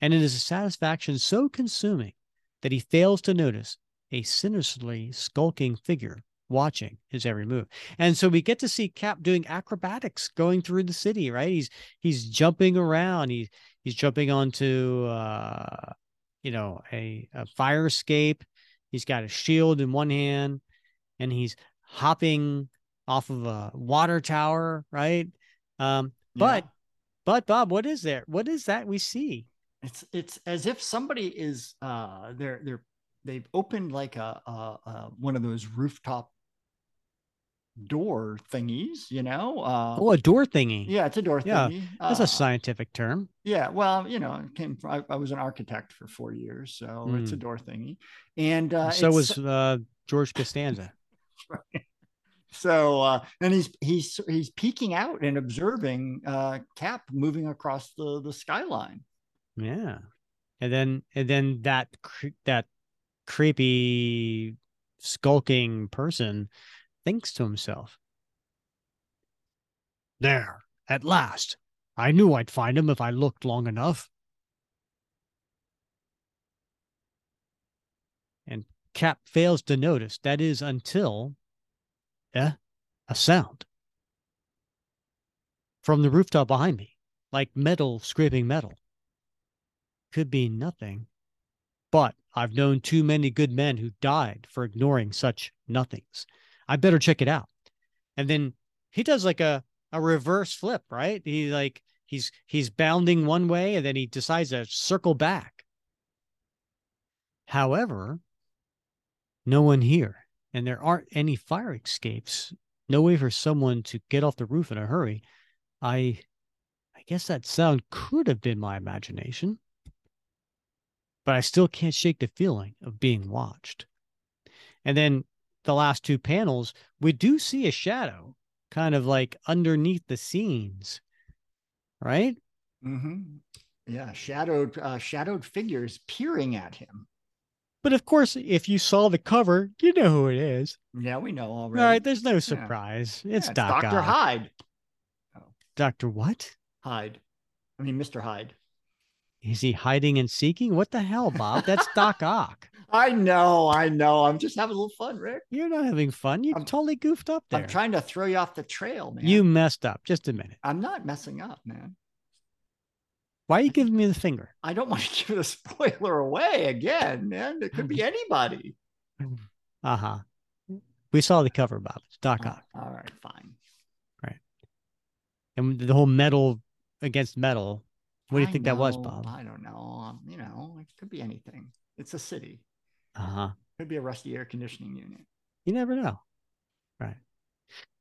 And it is a satisfaction so consuming that he fails to notice a sinisterly skulking figure watching his every move. And so we get to see Cap doing acrobatics going through the city, right? He's he's jumping around. He's he's jumping onto uh you know a, a fire escape. He's got a shield in one hand and he's hopping off of a water tower, right? Um but Yeah. but Bob, what is there? What is that we see? It's it's as if somebody is uh they're they're they've opened like a, a, a one of those rooftop door thingies you know uh Oh, a door thingy. yeah it's a door Yeah, thingy That's Uh, a scientific term. yeah well you know it came from, I, I was an architect for four years so it's a door thingy and uh Hmm. so was uh, George Costanza. so uh and he's he's he's peeking out and observing uh cap moving across the the skyline Yeah, and then and then that cre- that creepy skulking person thinks to himself, "There, at last! I knew I'd find him if I looked long enough." And Cap fails to notice that is until, eh, a sound from the rooftop behind me, like metal scraping metal could be nothing. But I've known too many good men who died for ignoring such nothings. I better check it out. And then he does like a, a reverse flip, right? He like he's he's bounding one way and then he decides to circle back. However, no one here, and there aren't any fire escapes, no way for someone to get off the roof in a hurry. I I guess that sound could have been my imagination but I still can't shake the feeling of being watched. And then the last two panels, we do see a shadow kind of like underneath the scenes, right? hmm yeah shadowed uh shadowed figures peering at him But of course, if you saw the cover, you know who it is. yeah we know already All right, there's no surprise. It's Yeah, Doc dr hyde Dr. What? hyde i mean mr hyde Is he hiding and seeking? What the hell, Bob? That's Doc Ock. I know, I know. I'm just having a little fun, Rick. You're not having fun. You I'm- totally goofed up there. I'm trying to throw you off the trail, man. You messed up. Just a minute. I'm not messing up, man. Why are you giving me the finger? I don't want to give the spoiler away again, man. It could be anybody. Uh huh. We saw the cover, Bob. It's Doc Oh, Ock. all right, fine. Right. And the whole metal against metal. What do you I think that was, Bob? I don't know. Um, you know, it could be anything. It's a city. Uh huh. Could be a rusty air conditioning unit. You never know. Right.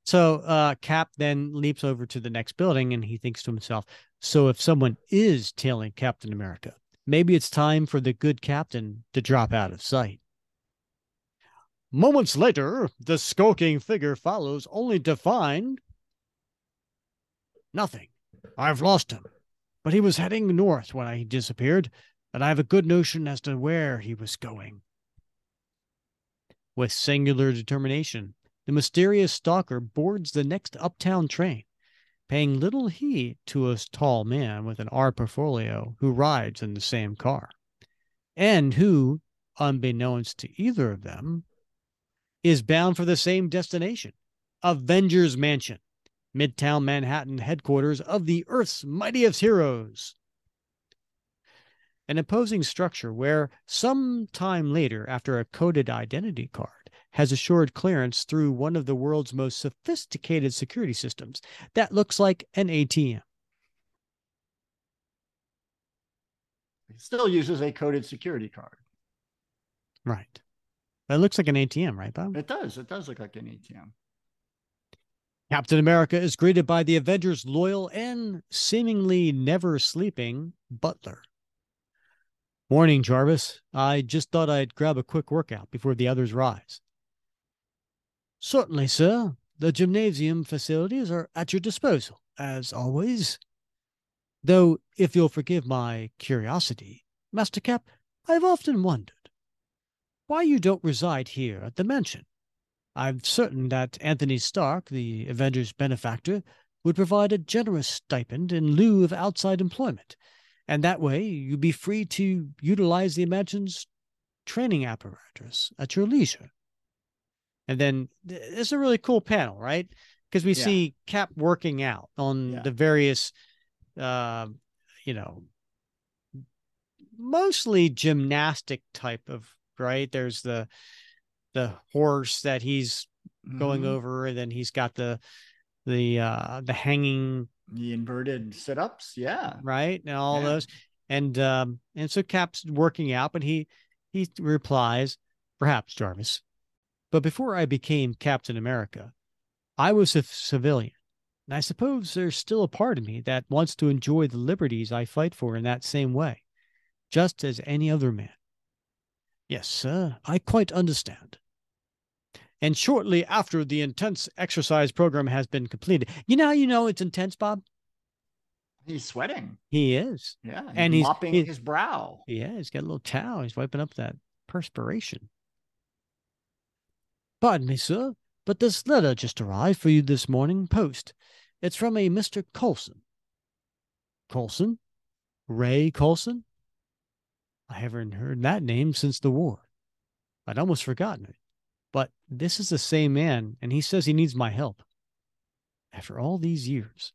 So uh, Cap then leaps over to the next building and he thinks to himself, so if someone is tailing Captain America, maybe it's time for the good captain to drop out of sight. Moments later, the skulking figure follows, only to find nothing. I've lost him, but he was heading north when I disappeared, and I have a good notion as to where he was going. With singular determination, the mysterious stalker boards the next uptown train, paying little heed to a tall man with an art portfolio who rides in the same car, and who, unbeknownst to either of them, is bound for the same destination Avengers Mansion, Midtown Manhattan headquarters of the Earth's mightiest heroes. An imposing structure where, some time later, after a coded identity card has assured clearance through one of the world's most sophisticated security systems that looks like an ATM. It still uses a coded security card. Right. That looks like an ATM, right, Bob? It does. It does look like an ATM. Captain America is greeted by the Avengers' loyal and seemingly never sleeping butler. Morning, Jarvis. I just thought I'd grab a quick workout before the others rise. Certainly, sir. The gymnasium facilities are at your disposal, as always. Though, if you'll forgive my curiosity, Master Cap, I've often wondered why you don't reside here at the mansion. I'm certain that Anthony Stark, the Avengers' benefactor, would provide a generous stipend in lieu of outside employment, and that way you'd be free to utilize the Imagines training apparatus at your leisure. And then it's a really cool panel, right? Because we Yeah. see Cap working out on Yeah. the various, uh, you know, mostly gymnastic type of right. There's the the horse that he's going Mhm. over, and then he's got the the uh the hanging the inverted sit-ups. Yeah. right and all Yeah. those and um and so cap's working out but he he replies perhaps jarvis but before i became captain america i was a civilian and i suppose there's still a part of me that wants to enjoy the liberties i fight for in that same way just as any other man yes sir i quite understand and shortly after the intense exercise program has been completed you know how you know it's intense bob He's sweating. he is Yeah. And he's- mopping he- his brow. Yeah, he's got a little towel. He's wiping up that perspiration. Pardon me, sir, but this letter just arrived for you this morning, post. It's from a Mr. Colson. Colson? Ray Colson? I haven't heard that name since the war. I'd almost forgotten it. But this is the same man, and he says he needs my help. After all these years.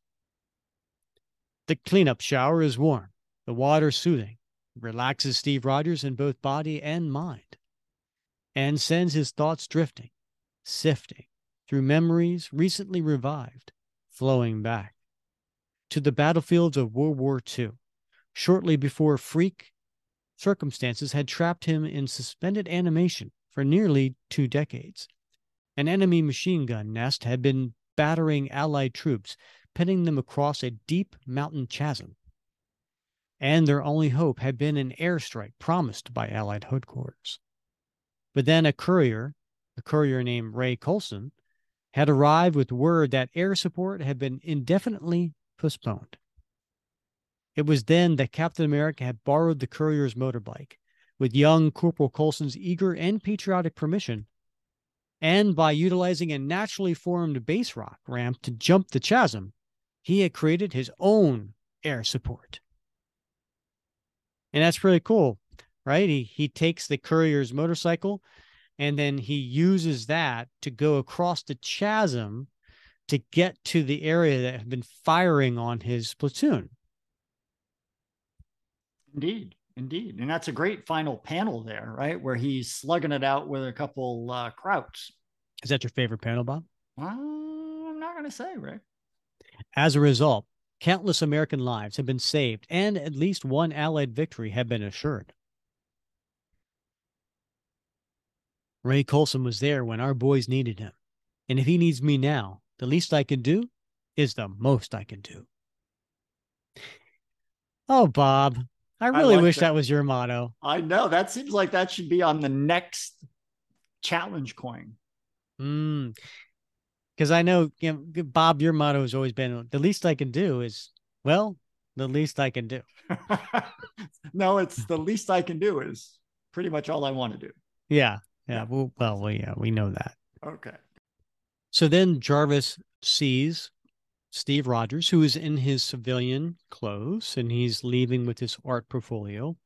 The cleanup shower is warm, the water soothing, relaxes Steve Rogers in both body and mind, and sends his thoughts drifting, sifting through memories recently revived, flowing back to the battlefields of World War II, shortly before freak circumstances had trapped him in suspended animation for nearly two decades. An enemy machine gun nest had been battering Allied troops, pinning them across a deep mountain chasm and their only hope had been an airstrike promised by Allied headquarters. But then a courier, a courier named Ray Colson, had arrived with word that air support had been indefinitely postponed. It was then that Captain America had borrowed the courier's motorbike, with young Corporal Colson's eager and patriotic permission, and by utilizing a naturally formed base rock ramp to jump the chasm, he had created his own air support. And that's pretty cool right? He he takes the courier's motorcycle and then he uses that to go across the chasm to get to the area that had been firing on his platoon Indeed. Indeed. And that's a great final panel there, right? Where he's slugging it out with a couple uh, krauts. is that your favorite panel bob Uh, I'm not going to say, Rick. as a result countless american lives have been saved and at least one allied victory had been assured ray colson was there when our boys needed him and if he needs me now the least i can do is the most i can do oh bob i really like wish that. that was your motto I know. That seems like that should be on the next challenge coin. Mm. Because I know, you know, Bob, your motto has always been the least I can do is, well, the least I can do. no, it's the least I can do is pretty much all I want to do. Yeah. Yeah. Well, well, well, yeah, we know that. Okay. So then Jarvis sees Steve Rogers, who is in his civilian clothes, and he's leaving with his art portfolio.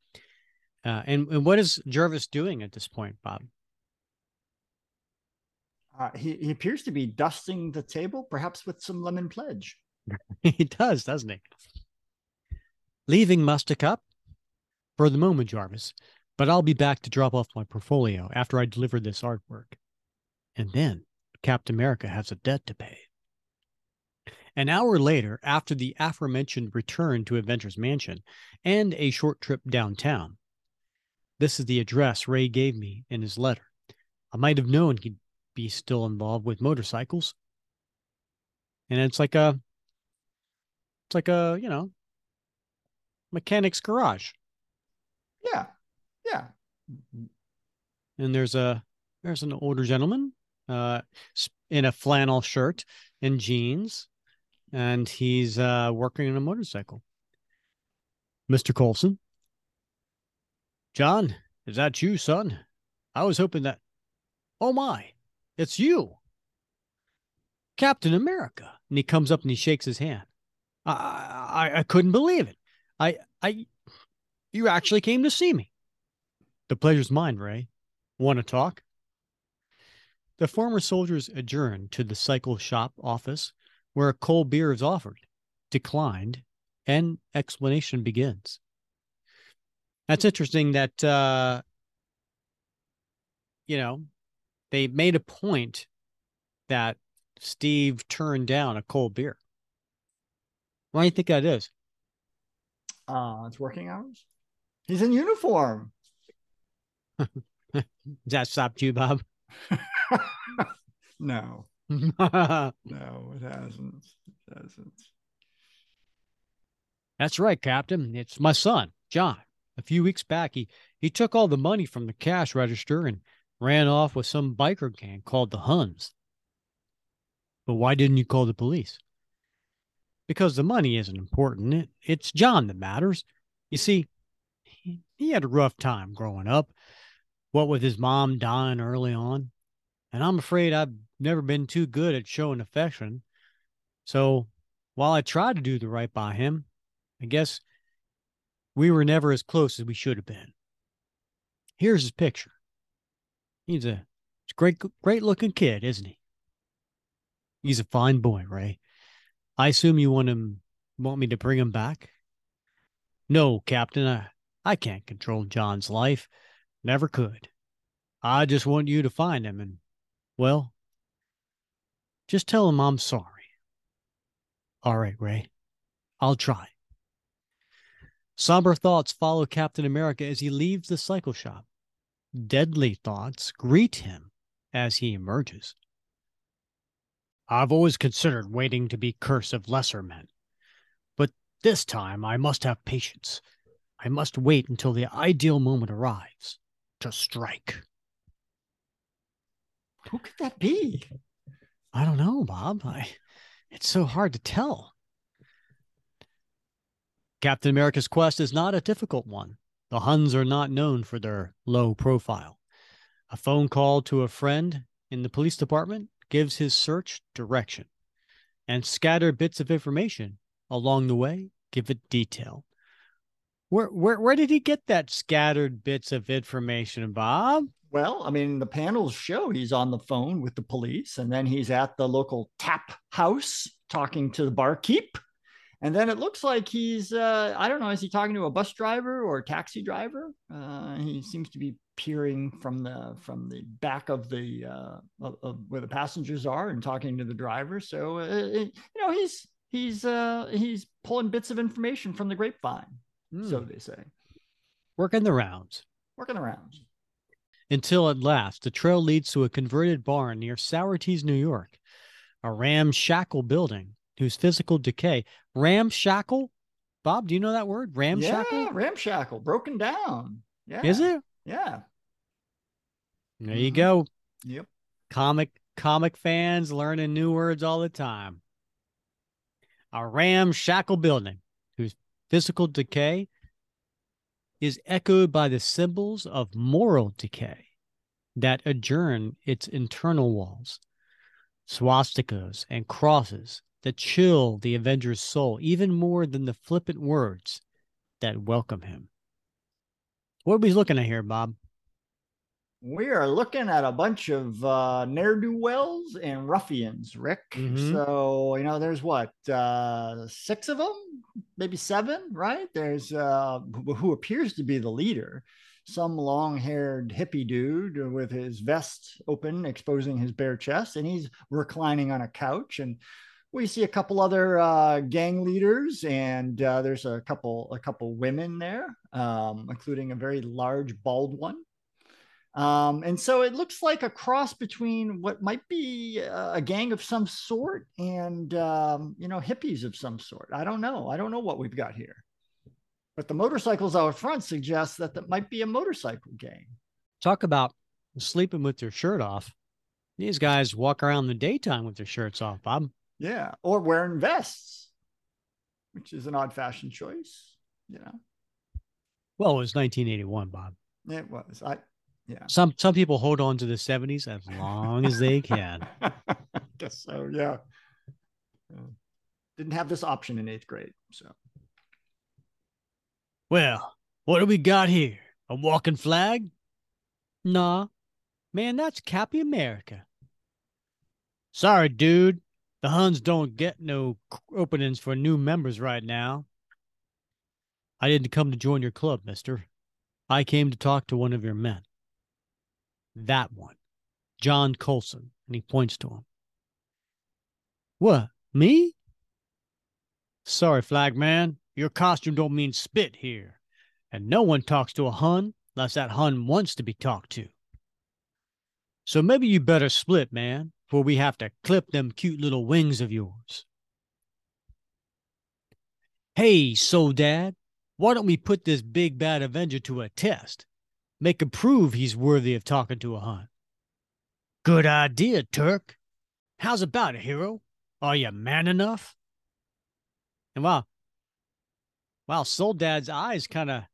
Uh, and, and what is Jarvis doing at this point, Bob? Uh, he, he appears to be dusting the table, perhaps with some lemon pledge. he does, doesn't he? Leaving Mustacup for the moment, Jarvis, but I'll be back to drop off my portfolio after I deliver this artwork. And then Captain America has a debt to pay. An hour later, after the aforementioned return to Avengers Mansion and a short trip downtown, this is the address Ray gave me in his letter. I might have known he'd be still involved with motorcycles. And it's like a it's like a, you know, mechanic's garage. Yeah. Yeah. And there's a there's an older gentleman uh in a flannel shirt and jeans and he's uh, working on a motorcycle. Mr. Colson. John, is that you, son? I was hoping that. Oh my, it's you. Captain America. And he comes up and he shakes his hand. I, I, I couldn't believe it. I, I, you actually came to see me. The pleasure's mine, Ray. Want to talk? The former soldiers adjourned to the cycle shop office where a cold beer is offered, declined, and explanation begins. That's interesting that, uh, you know, they made a point that Steve turned down a cold beer. Why do you think that is? Uh, it's working hours. He's in uniform. Does that stop you, Bob? no. no, it hasn't. It hasn't. That's right, Captain. It's my son, John. A few weeks back, he, he took all the money from the cash register and ran off with some biker gang called the Huns. But why didn't you call the police? Because the money isn't important. It, it's John that matters. You see, he, he had a rough time growing up, what with his mom dying early on. And I'm afraid I've never been too good at showing affection. So while I tried to do the right by him, I guess we were never as close as we should have been. Here's his picture. He's a, great, great looking kid, isn't he? He's a fine boy, Ray. I assume you want him, want me to bring him back? No, Captain, I, I can't control John's life. Never could. I just want you to find him and, well, just tell him I'm sorry. All right, Ray. I'll try. Somber thoughts follow Captain America as he leaves the cycle shop. Deadly thoughts greet him as he emerges. I've always considered waiting to be curse of lesser men. But this time I must have patience. I must wait until the ideal moment arrives to strike. Who could that be? I don't know, Bob. I, it's so hard to tell. Captain America's quest is not a difficult one. The Huns are not known for their low profile. A phone call to a friend in the police department gives his search direction, and scattered bits of information along the way give it detail. Where, where, where did he get that scattered bits of information, Bob? Well, I mean, the panels show he's on the phone with the police, and then he's at the local tap house talking to the barkeep. And then it looks like he's, uh, I don't know, is he talking to a bus driver or a taxi driver? Uh, he seems to be peering from the from the back of the uh, of, of where the passengers are and talking to the driver. So uh, it, you know, he's he's uh, he's pulling bits of information from the grapevine, mm. so they say. Working the rounds. Working the rounds until at last the trail leads to a converted barn near Saugerties, New York, a ramshackle building whose physical decay. Ramshackle? Bob, do you know that word? Ramshackle? Yeah, ramshackle, broken down. Yeah. Is it? Yeah. There you mm-hmm. go. Yep. Comic comic fans learning new words all the time. A ramshackle building whose physical decay is echoed by the symbols of moral decay that adjourn its internal walls, swastikas and crosses that chill the Avenger's soul even more than the flippant words that welcome him. What are we looking at here, Bob? We are looking at a bunch of uh, ne'er do wells and ruffians, Rick. Mm-hmm. So, you know, there's what, uh, six of them, maybe seven, right? There's uh, who appears to be the leader, some long haired hippie dude with his vest open, exposing his bare chest, and he's reclining on a couch. And we see a couple other uh, gang leaders, and uh, there's a couple a couple women there, um, including a very large bald one. Um, and so it looks like a cross between what might be a gang of some sort and um, you know hippies of some sort. I don't know. I don't know what we've got here. But the motorcycles out front suggest that that might be a motorcycle gang. Talk about sleeping with their shirt off. These guys walk around in the daytime with their shirts off, Bob. Yeah, or wearing vests, which is an odd fashion choice. You know. Well, it was 1981, Bob. It was. I yeah. Some some people hold on to the 70s as long as they can. I guess so. Yeah. Didn't have this option in eighth grade, so. Well, what do we got here? A walking flag? Nah, man, that's Cappy America. Sorry, dude. The Huns don't get no openings for new members right now. I didn't come to join your club, mister. I came to talk to one of your men. That one, John Colson. And he points to him. What, me? Sorry, flagman. Your costume don't mean spit here. And no one talks to a Hun unless that Hun wants to be talked to. So maybe you better split, man, for we have to clip them cute little wings of yours. Hey, so dad, why don't we put this big bad Avenger to a test? Make him prove he's worthy of talking to a Hun. Good idea, Turk. How's about it, hero? Are you man enough? And wow, wow, Soledad's eyes kind of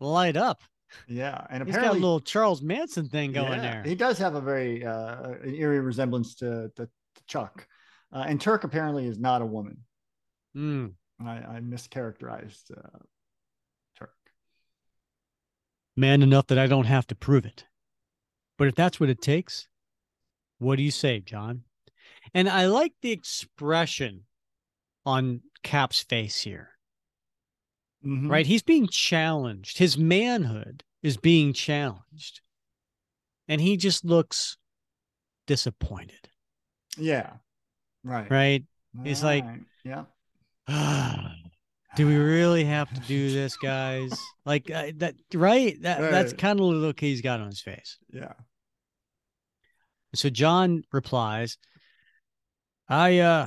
light up. Yeah, and apparently He's got a little Charles Manson thing going yeah, there. He does have a very uh, an eerie resemblance to, to, to Chuck. Uh, and Turk apparently is not a woman. Mm. I, I mischaracterized uh. Man enough that I don't have to prove it. But if that's what it takes, what do you say, John? And I like the expression on Cap's face here. Mhm. right? He's being challenged. His manhood is being challenged. And he just looks disappointed, Yeah. Right. right? He's like- Right. yeah. do we really have to do this, guys? Like uh, that, right? That that's kind of the look he's got on his face. Yeah. So John replies, I, uh,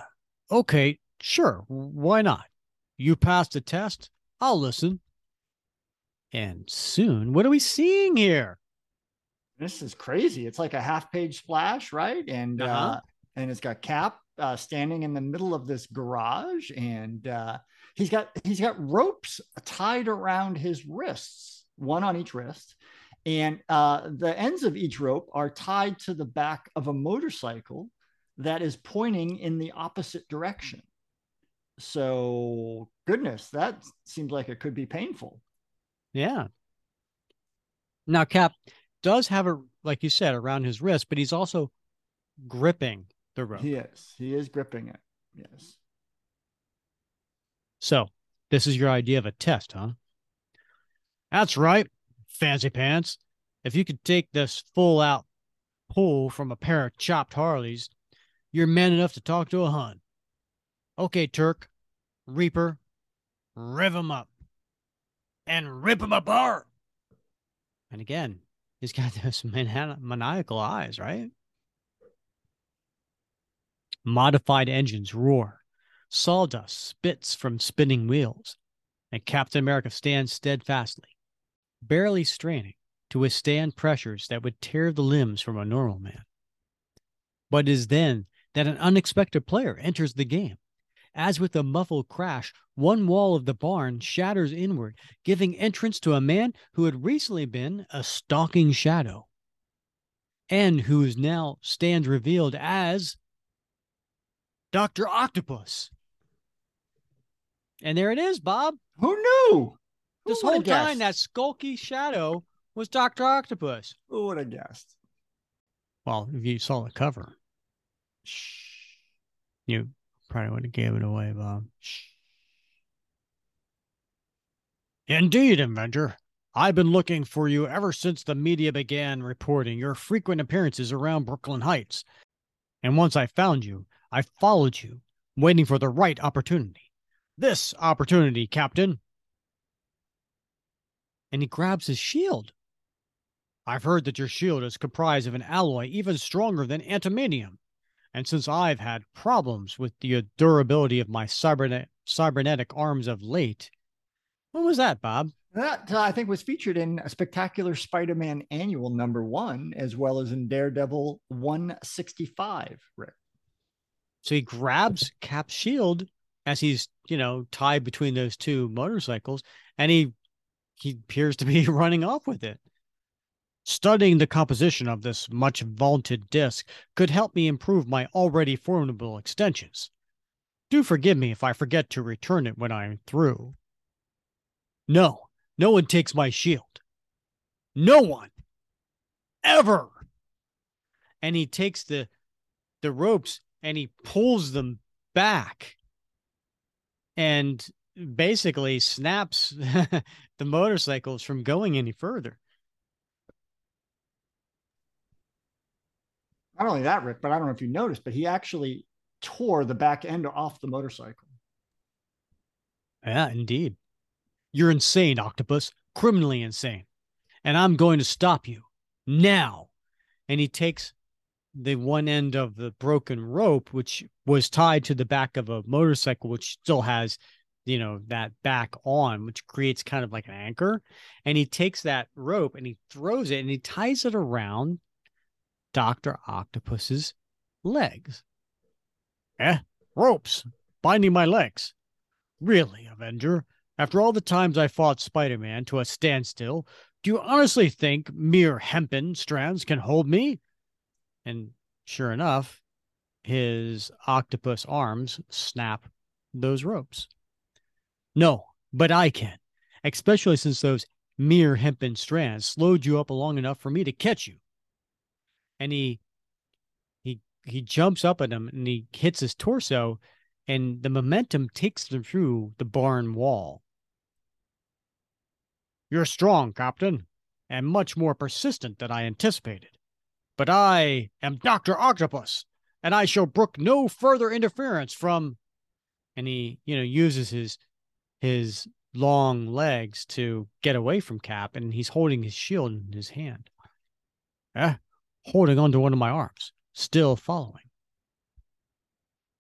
okay, sure. Why not? You passed the test. I'll listen. And soon, what are we seeing here? This is crazy. It's like a half page splash, right? And uh Uh-huh. and it's got Cap uh, standing in the middle of this garage, and uh, he's got he's got ropes tied around his wrists, one on each wrist, and uh, the ends of each rope are tied to the back of a motorcycle that is pointing in the opposite direction. So, goodness, that seems like it could be painful. Yeah. Now, Cap does have a, like you said, around his wrist, but he's also gripping the rope. He is. He is gripping it. Yes. So, this is your idea of a test, huh? That's right, fancy pants. If you could take this full out pull from a pair of chopped Harleys, you're man enough to talk to a Hun. Okay, Turk, Reaper, rev 'em up and rip 'em apart. And again, he's got those man- maniacal eyes, right? Modified engines roar. Sawdust spits from spinning wheels, and Captain America stands steadfastly, barely straining to withstand pressures that would tear the limbs from a normal man. But it is then that an unexpected player enters the game. As with a muffled crash, one wall of the barn shatters inward, giving entrance to a man who had recently been a stalking shadow, and who is now stands revealed as Dr. Octopus. And there it is, Bob. Who knew? This Who would've whole time, that skulky shadow was Dr. Octopus. Who would have guessed? Well, if you saw the cover, Shh. you probably would have gave it away, Bob. Indeed, Avenger. I've been looking for you ever since the media began reporting your frequent appearances around Brooklyn Heights. And once I found you, I followed you waiting for the right opportunity. This opportunity, Captain. And he grabs his shield. I've heard that your shield is comprised of an alloy even stronger than adamantium. And since I've had problems with the durability of my cybernet- cybernetic arms of late, when was that, Bob? That uh, I think was featured in a spectacular Spider-Man annual number one, as well as in Daredevil 165. Rick. So he grabs Cap's shield as he's, you know, tied between those two motorcycles, and he he appears to be running off with it. Studying the composition of this much vaunted disc could help me improve my already formidable extensions. Do forgive me if I forget to return it when I'm through. No, no one takes my shield. No one. Ever. And he takes the the ropes and he pulls them back and basically snaps the motorcycles from going any further. Not only that, Rick, but I don't know if you noticed, but he actually tore the back end off the motorcycle. Yeah, indeed. You're insane, Octopus, criminally insane. And I'm going to stop you now. And he takes the one end of the broken rope, which was tied to the back of a motorcycle, which still has, you know, that back on, which creates kind of like an anchor. And he takes that rope and he throws it and he ties it around Dr. Octopus's legs. Eh? Ropes binding my legs. Really, Avenger? After all the times I fought Spider Man to a standstill, do you honestly think mere hempen strands can hold me? And sure enough, his octopus arms snap those ropes. No, but I can, especially since those mere hempen strands slowed you up long enough for me to catch you. And he he he jumps up at him and he hits his torso, and the momentum takes them through the barn wall. You're strong, Captain, and much more persistent than I anticipated. But I am Dr. Octopus, and I shall brook no further interference from and he, you know, uses his his long legs to get away from Cap, and he's holding his shield in his hand. Eh, holding onto one of my arms, still following.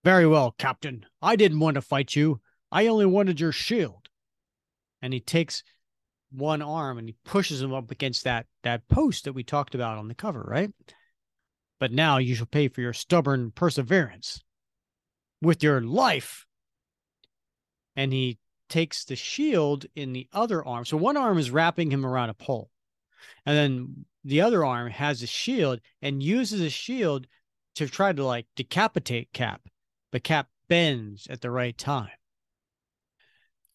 Very well, Captain. I didn't want to fight you. I only wanted your shield. And he takes one arm and he pushes him up against that that post that we talked about on the cover, right? But now you shall pay for your stubborn perseverance with your life. And he takes the shield in the other arm. So one arm is wrapping him around a pole. And then the other arm has a shield and uses a shield to try to like decapitate Cap. But Cap bends at the right time.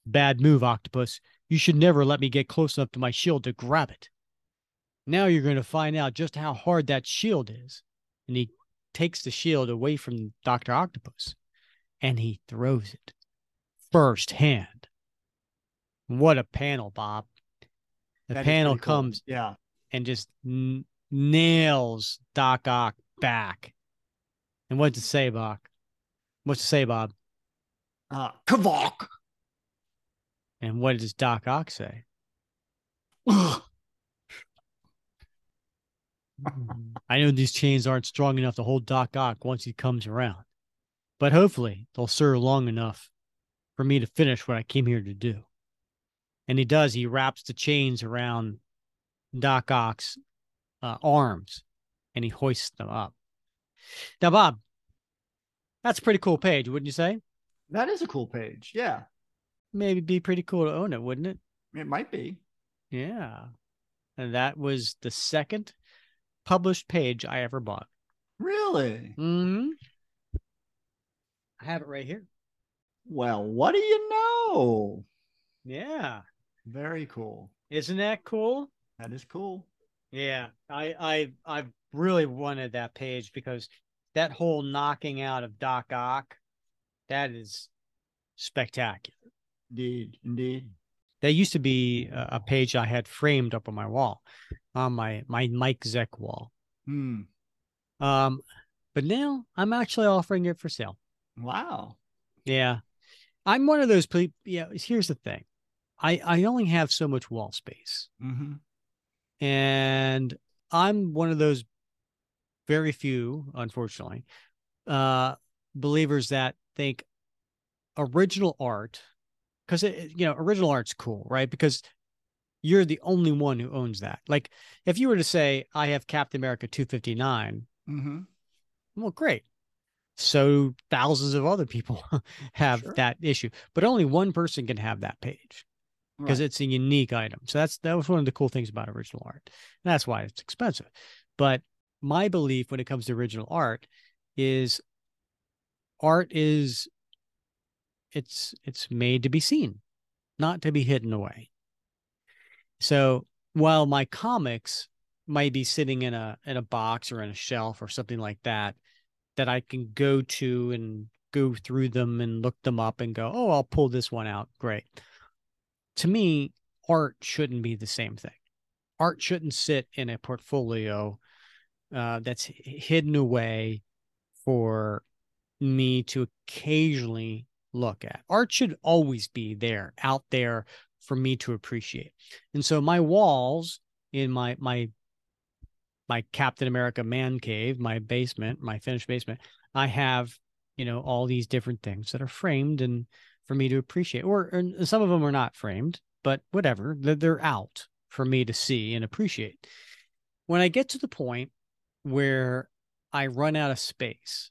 Bad move, Octopus. You should never let me get close enough to my shield to grab it. Now you're going to find out just how hard that shield is. And he takes the shield away from Dr. Octopus and he throws it first hand. What a panel, Bob. The That panel pretty cool. comes Yeah. and just n- nails Doc Ock back. And what to say, Bob? What's to say, Bob? Uh, Kavok. And what does Doc Ock say? I know these chains aren't strong enough to hold Doc Ock once he comes around, but hopefully they'll serve long enough for me to finish what I came here to do. And he does. He wraps the chains around Doc Ock's uh, arms and he hoists them up. Now, Bob, that's a pretty cool page, wouldn't you say? That is a cool page. Yeah. Maybe be pretty cool to own it, wouldn't it? It might be. Yeah. And that was the second published page I ever bought. Really? hmm I have it right here. Well, what do you know? Yeah. Very cool. Isn't that cool? That is cool. Yeah. I I I really wanted that page because that whole knocking out of Doc Ock, that is spectacular. Indeed. Indeed. That used to be a, a page I had framed up on my wall, on my my Mike Zeck wall. Hmm. Um, but now I'm actually offering it for sale. Wow. Yeah. I'm one of those people. Yeah. Here's the thing I, I only have so much wall space. Mm-hmm. And I'm one of those very few, unfortunately, uh, believers that think original art, because you know, original art's cool, right? Because you're the only one who owns that. Like, if you were to say, I have Captain America 259, Mm-hmm. well, great. So thousands of other people have Sure. that issue, but only one person can have that page because Right. it's a unique item. So that's that was one of the cool things about original art. And that's why it's expensive. But my belief when it comes to original art is art is it's it's made to be seen, not to be hidden away. So while my comics might be sitting in a in a box or in a shelf or something like that that I can go to and go through them and look them up and go, "Oh, I'll pull this one out." Great to me, art shouldn't be the same thing. Art shouldn't sit in a portfolio uh, that's hidden away for me to occasionally look at. Art should always be there, out there for me to appreciate. And so my walls in my my my Captain America man cave, my basement, my finished basement, I have, you know, all these different things that are framed and for me to appreciate. Or, and some of them are not framed, but whatever, they're, they're out for me to see and appreciate. When I get to the point where I run out of space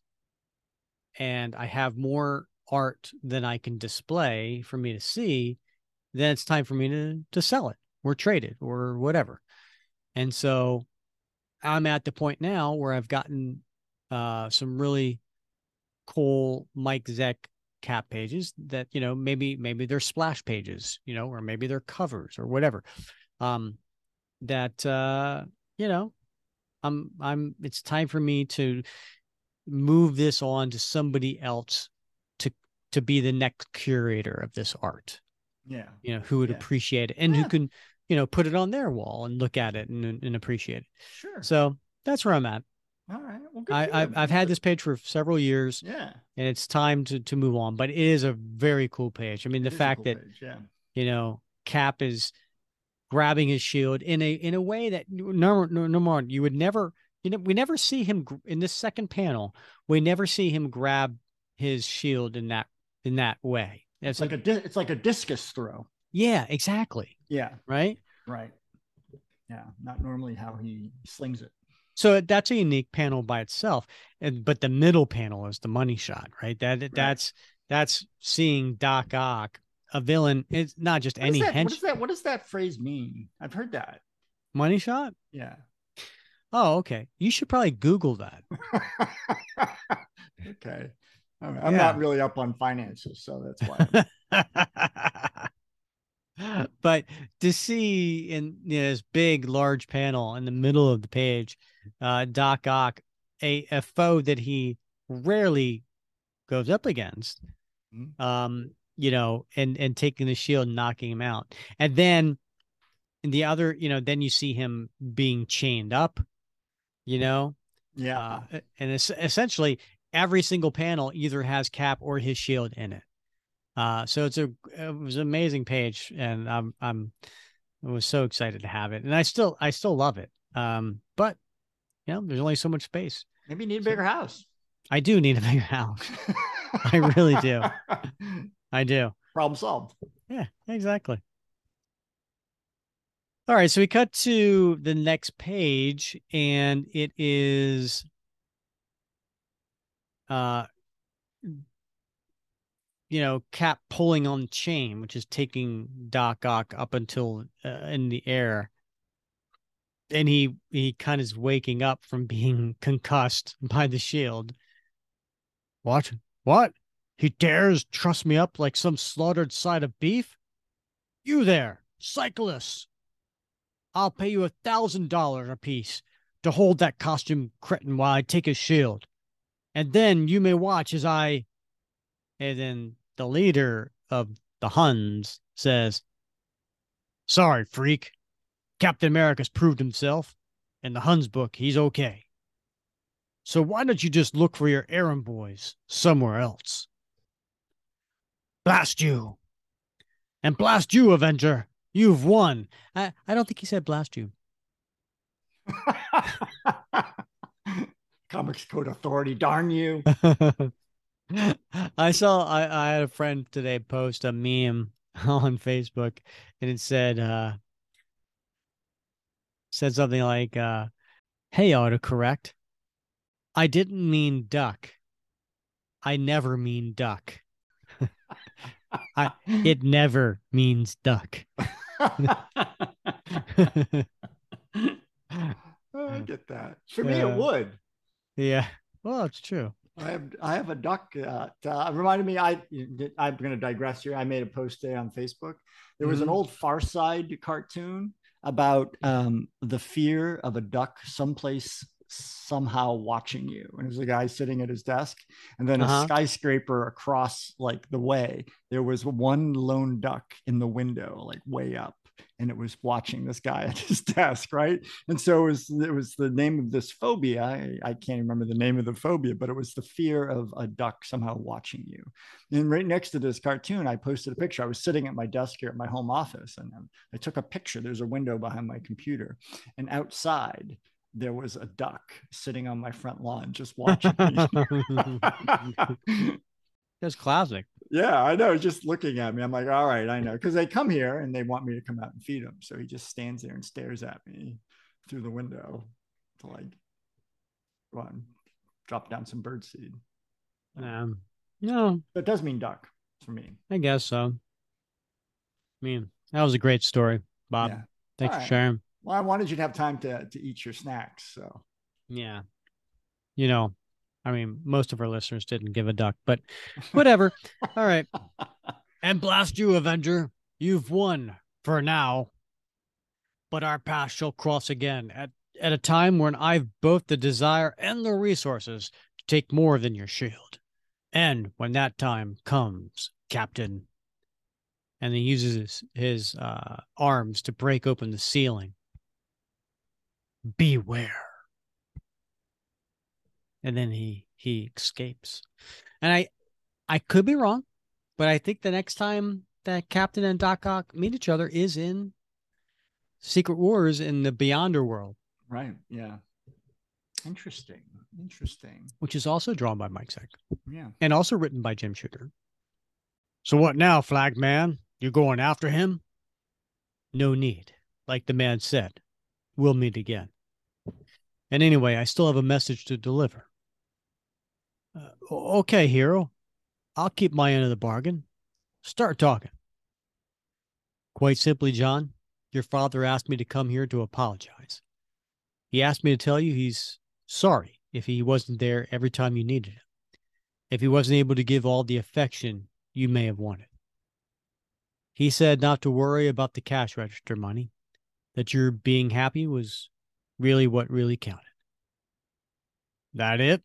and I have more art that I can display for me to see, then it's time for me to to sell it or trade it or whatever. And so I'm at the point now where I've gotten uh, some really cool Mike Zeck cap pages that you know maybe maybe they're splash pages, you know, or maybe they're covers or whatever. Um, that uh, you know, I'm I'm. It's time for me to move this on to somebody else to be the next curator of this art Yeah. you know who would Yeah. appreciate it and Yeah. who can you know put it on their wall and look at it and, and appreciate it Sure. so that's where i'm at All right. Well, good I, I've. I've had this page for several years Yeah. and it's time to to move on but it is a very cool page i mean the It a fact cool that page, Yeah. you know cap is grabbing his shield in a in a way that number no, number one you would never you know we never see him in this second panel we never see him grab his shield in that in that way It's it's like a di- it's like a discus throw. yeah exactly Yeah. right Right. Yeah. Not normally how he slings it. So that's a unique panel by itself, and but the middle panel is the money shot, right? That that's that's seeing Doc Ock, a villain. It's not just What any that, what hench does that what does that phrase mean? I've heard that. money shot. Yeah. Oh, okay. You should probably Google that. okay. I'm, I'm Yeah. not really up on finances, so that's why. but to see in you know, this big, large panel in the middle of the page, uh, Doc Ock, a, a foe that he rarely goes up against, Mhm. um, you know, and and taking the shield and knocking him out, and then in the other, you know, then you see him being chained up, you know, yeah. uh, and es- essentially every single panel either has Cap or his shield in it. Uh, so it's a it was an amazing page, and I'm I'm I was so excited to have it, and I still I still love it. Um, but you know, there's only so much space. Maybe you need a bigger house. I do need a bigger house. I really do. I do. Problem solved. Yeah, exactly. All right, so we cut to the next page, and it is uh you know, Cap pulling on chain, which is taking Doc Ock up until uh, in the air. And he he kind of is waking up from being concussed by the shield. What? What? He dares truss me up like some slaughtered side of beef? You there, cyclists. I'll pay you a thousand dollars apiece to hold that costume cretin while I take his shield. And then you may watch as I and then the leader of the Huns says, Sorry, freak. Captain America's proved himself. In the Huns book, he's okay. So why don't you just look for your errand boys somewhere else? blast you. And blast you, Avenger. You've won. I, I don't think he said blast you. Comics Code Authority, darn you. I saw I, I had a friend today post a meme on Facebook and it said uh said something like uh hey autocorrect. I didn't mean duck. I never mean duck. I, it never means duck. I get that. For me, it would. Yeah. Well, it's true. I have I have a duck. that uh, reminded me. I I'm going to digress here. I made a post today on Facebook. There was an Mhm. old Far Side cartoon about um, the fear of a duck someplace somehow watching you. And there's a guy sitting at his desk, and then Uh-huh. a skyscraper across like the way. There was one lone duck in the window, like way up. And it was watching this guy at his desk, right? And so it was it was the name of this phobia. I, I can't remember the name of the phobia, but it was the fear of a duck somehow watching you. And right next to this cartoon, I posted a picture. I was sitting at my desk here at my home office, and um, I took a picture. There's a window behind my computer, and outside there was a duck sitting on my front lawn just watching me. That's classic. yeah, I know. Just looking at me, I'm like, all right, I know, because they come here and they want me to come out and feed them. So he just stands there and stares at me through the window to like, go on, drop down some bird seed. Um, no, But it does mean duck for me. I guess so. I mean, that was a great story, Bob. Yeah. Thanks All for right. sharing. Well, I wanted you to have time to to eat your snacks. So Yeah. You know, I mean, most of our listeners didn't give a duck, but whatever. All right. And blast you, Avenger. You've won for now. But our paths shall cross again at, at a time when I've both the desire and the resources to take more than your shield. And when that time comes, Captain, and he uses his, his uh, arms to break open the ceiling. Beware. And then he he escapes. And I I could be wrong, but I think the next time that Captain and Doc Ock meet each other is in Secret Wars in the Beyonder world, right, yeah, interesting, interesting. which is also drawn by Mike Zeck Yeah, and also written by Jim Shooter. So what now, Flag Man? You're going after him? No need. Like the man said, we'll meet again. And anyway, I still have a message to deliver. Uh, okay, hero. I'll keep my end of the bargain. Start talking. Quite simply, John, your father asked me to come here to apologize. He asked me to tell you he's sorry if he wasn't there every time you needed him if he wasn't able to give all the affection you may have wanted. He said not to worry about the cash register money, that your being happy was really what really counted. That it?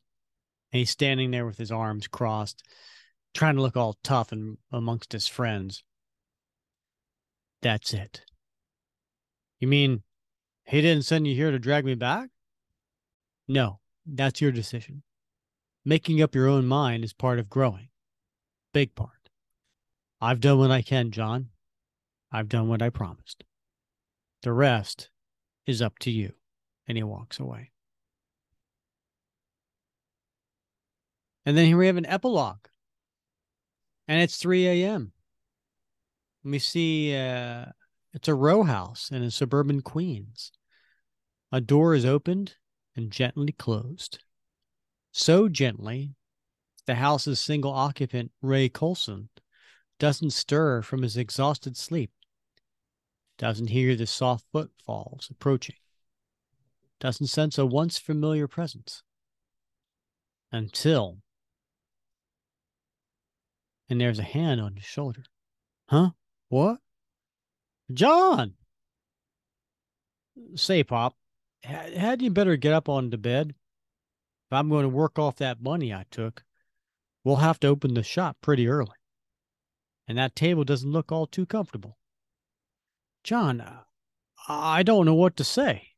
And he's standing there with his arms crossed, trying to look all tough and amongst his friends. That's it. You mean he didn't send you here to drag me back? No, that's your decision. Making up your own mind is part of growing. Big part. I've done what I can, John. I've done what I promised. The rest is up to you. And he walks away. And then here we have an epilogue. And it's 3 a.m. We see uh, it's a row house in suburban Queens. A door is opened and gently closed so gently the house's single occupant, Ray Colson, doesn't stir from his exhausted sleep, doesn't hear the soft footfalls approaching, doesn't sense a once familiar presence until. And there's a hand on his shoulder. Huh? What? John! Say, Pop, had had you better get up on the bed? If I'm going to work off that money I took, we'll have to open the shop pretty early. And that table doesn't look all too comfortable. John, uh, I don't know what to say.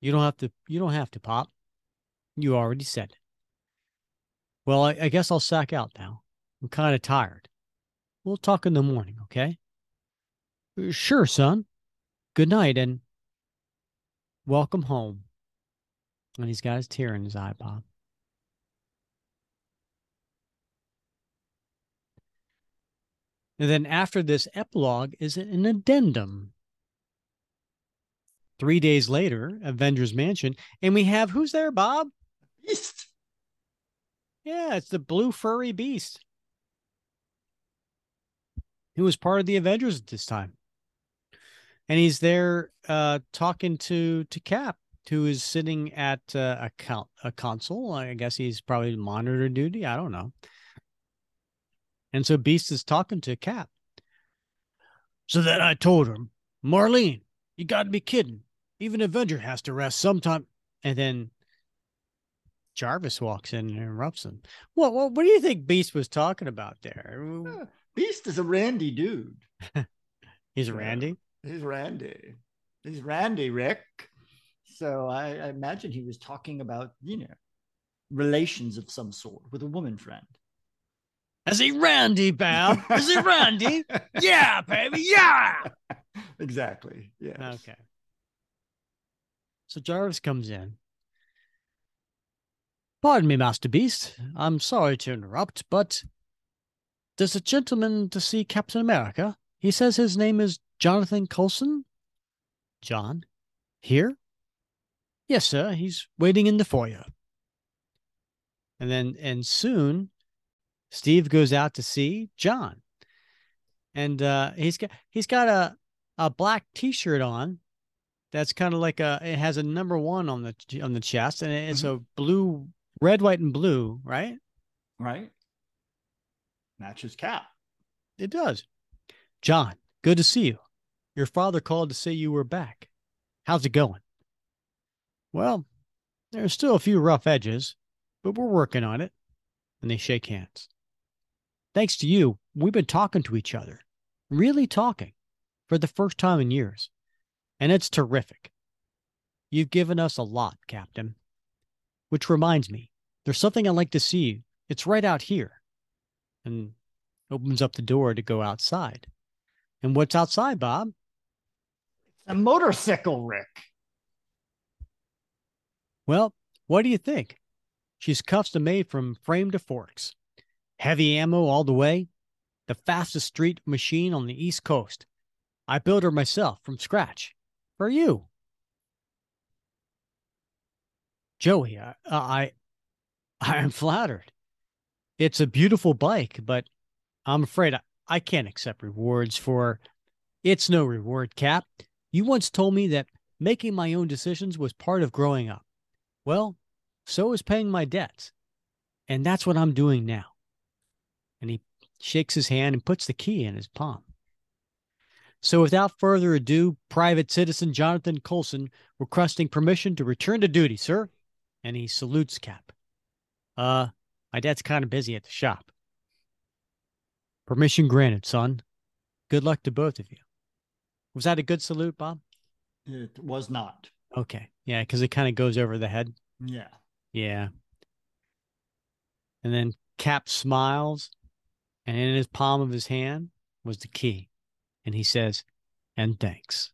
You don't have to, you don't have to, Pop. You already said it. Well, I, I guess I'll sack out now. I'm kind of tired. We'll talk in the morning, okay? Sure, son. Good night and welcome home. And he's got his tear in his eye, Bob. And then after this epilogue is an addendum. Three days later, Avengers Mansion, and we have who's there, Bob? Beast. Yeah, it's the blue furry beast. Who was part of the Avengers at this time. And he's there uh talking to to Cap, who is sitting at uh, a count a console. I guess he's probably monitor duty. I don't know. And so Beast is talking to Cap. So then I told him, Marlene, you got to be kidding. Even Avenger has to rest sometime. And then Jarvis walks in and interrupts him. What, what, what do you think Beast was talking about there? Beast is a randy dude. He's Yeah. Randy. He's Randy. He's Randy, Rick. So I, I imagine he was talking about, you know, relations of some sort with a woman friend. Is he Randy, Bob? Is he Randy? yeah, baby. Yeah. exactly. Yeah. Okay. So Jarvis comes in. Pardon me, Master Beast. I'm sorry to interrupt, but there's a gentleman to see Captain America. He says his name is Jonathan Colson. John? Here? Yes, sir. He's waiting in the foyer. And then, and soon, Steve goes out to see John. And uh, he's got he's got a a black T-shirt on that's kind of like a it has a number one on the on the chest and it's a blue red white and blue right Right. Matches cap. it does john good to see you your father called to say you were back how's it going well there's still a few rough edges but we're working on it and they shake hands thanks to you we've been talking to each other really talking for the first time in years and it's terrific. You've given us a lot, Captain. Which reminds me, there's something I'd like to see. It's right out here. And opens up the door to go outside. And what's outside, Bob? It's a motorcycle, Rick. Well, what do you think? She's custom made from frame to forks. Heavy ammo all the way. The fastest street machine on the East Coast. I built her myself from scratch. For you. Joey, I, I I am flattered. It's a beautiful bike, but I'm afraid I, I can't accept rewards for it's no reward, Cap. You once told me that making my own decisions was part of growing up. Well, so is paying my debts. And that's what I'm doing now. And he shakes his hand and puts the key in his palm. So without further ado, Private Citizen Jonathan Colson requesting permission to return to duty, sir. And he salutes Cap. Uh, my dad's kind of busy at the shop. Permission granted, son. Good luck to both of you. Was that a good salute, Bob? It was not. Okay. Yeah, because it kind of goes over the head. Yeah. Yeah. And then Cap smiles, and in his palm of his hand was the key. And he says, and thanks.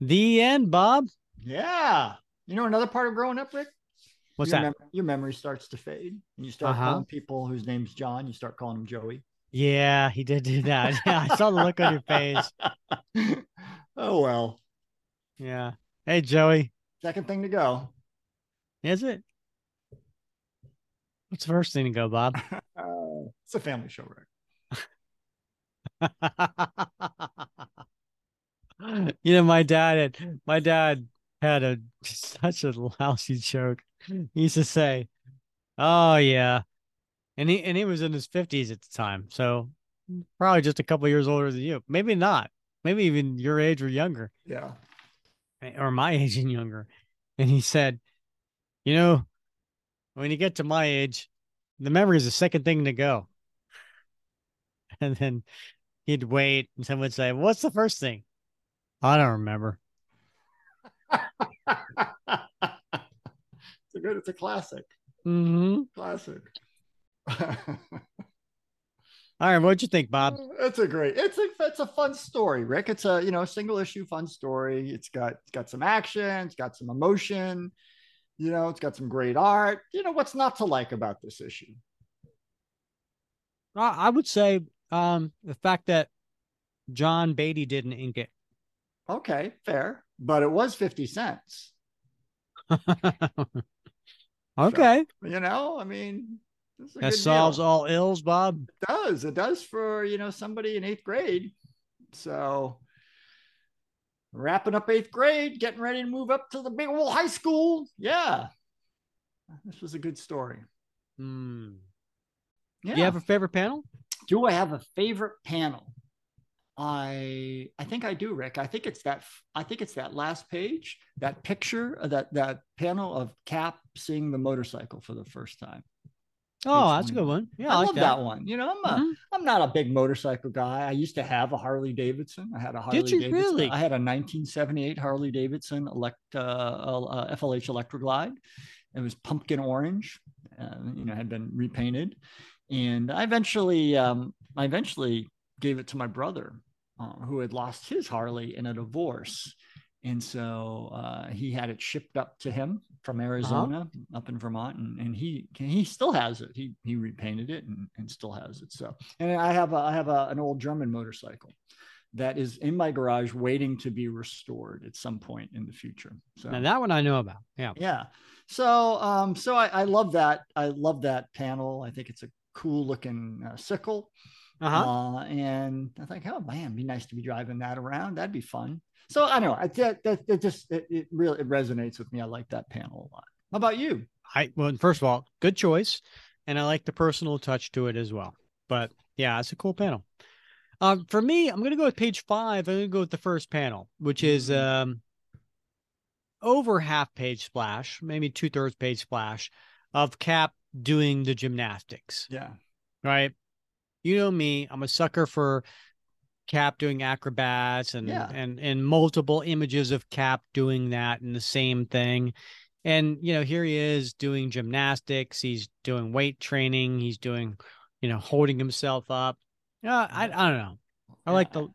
The end, Bob. Yeah. You know another part of growing up, Rick? What's your that? mem- your memory starts to fade. And you start Uh-huh. calling people whose name's John, you start calling them Joey. Yeah, he did do that. Yeah, I saw the look on your face. oh well. Yeah. Hey, Joey. Second thing to go. Is it? What's the first thing to go, Bob? Uh, it's a family show, right? you know, my dad my dad had a such a lousy joke. He used to say, "Oh yeah," and he and he was in his fifties at the time, so probably just a couple years older than you. Maybe not. Maybe even your age or younger, Yeah. Eh, or my age and younger. And he said, "You know, when you get to my age, the memory is the second thing to go." And then he'd wait, and someone would say, "What's the first thing?" I don't remember. It's a good, it's a classic. Mm-hmm. Classic. All right, what'd you think, Bob? It's a great. It's a it's a fun story, Rick. It's a you know single issue fun story. It's got it's got some action. It's got some emotion. You know, it's got some great art. You know, what's not to like about this issue? I would say um, the fact that John Beatty didn't ink it. Okay, fair, but it was fifty cents. okay, so, you know, I mean, that solves deal. all ills, Bob. It does it does for you know somebody in eighth grade? So wrapping up eighth grade, getting ready to move up to the big old high school. Yeah, this was a good story. Hmm. Yeah. Do you have a favorite panel? Do I have a favorite panel? I I think I do, Rick. I think it's that I think it's that last page, that picture, that that panel of Cap seeing the motorcycle for the first time. Oh, that's a good one. Yeah, I, I like love that. that. one. You know, I'm a, mm-hmm. I'm not a big motorcycle guy. I used to have a Harley Davidson. I had a Harley Did you Davidson. really? I had a 1978 Harley Davidson elect uh, uh, FLH Electra Glide. It was pumpkin orange. Uh, you know, had been repainted, and I eventually, um, I eventually gave it to my brother, uh, who had lost his Harley in a divorce. And so uh, he had it shipped up to him from uh-huh. Arizona uh-huh. up in Vermont, and, and he he still has it. He he repainted it and, and still has it. So, and I have a, I have a, an old German motorcycle that is in my garage waiting to be restored at some point in the future. So now that one I know about. Yeah. Yeah. So um so I, I love that. I love that panel. I think it's a cool looking uh, sickle. Uh-huh. Uh, and I think, oh man, be nice to be driving that around. That'd be fun. So I don't know. I that, that, that just it, it really it resonates with me. I like that panel a lot. How about you? I well, first of all, good choice, and I like the personal touch to it as well. But yeah, it's a cool panel. Um, for me, I'm gonna go with page five. I'm gonna go with the first panel, which is mm-hmm. um over half page splash, maybe two thirds page splash of Cap doing the gymnastics. Yeah. Right. You know me, I'm a sucker for Cap doing acrobats and yeah. and and multiple images of Cap doing that and the same thing. And you know, here he is doing gymnastics, he's doing weight training, he's doing, you know, holding himself up. Yeah, I I don't know. I yeah. like the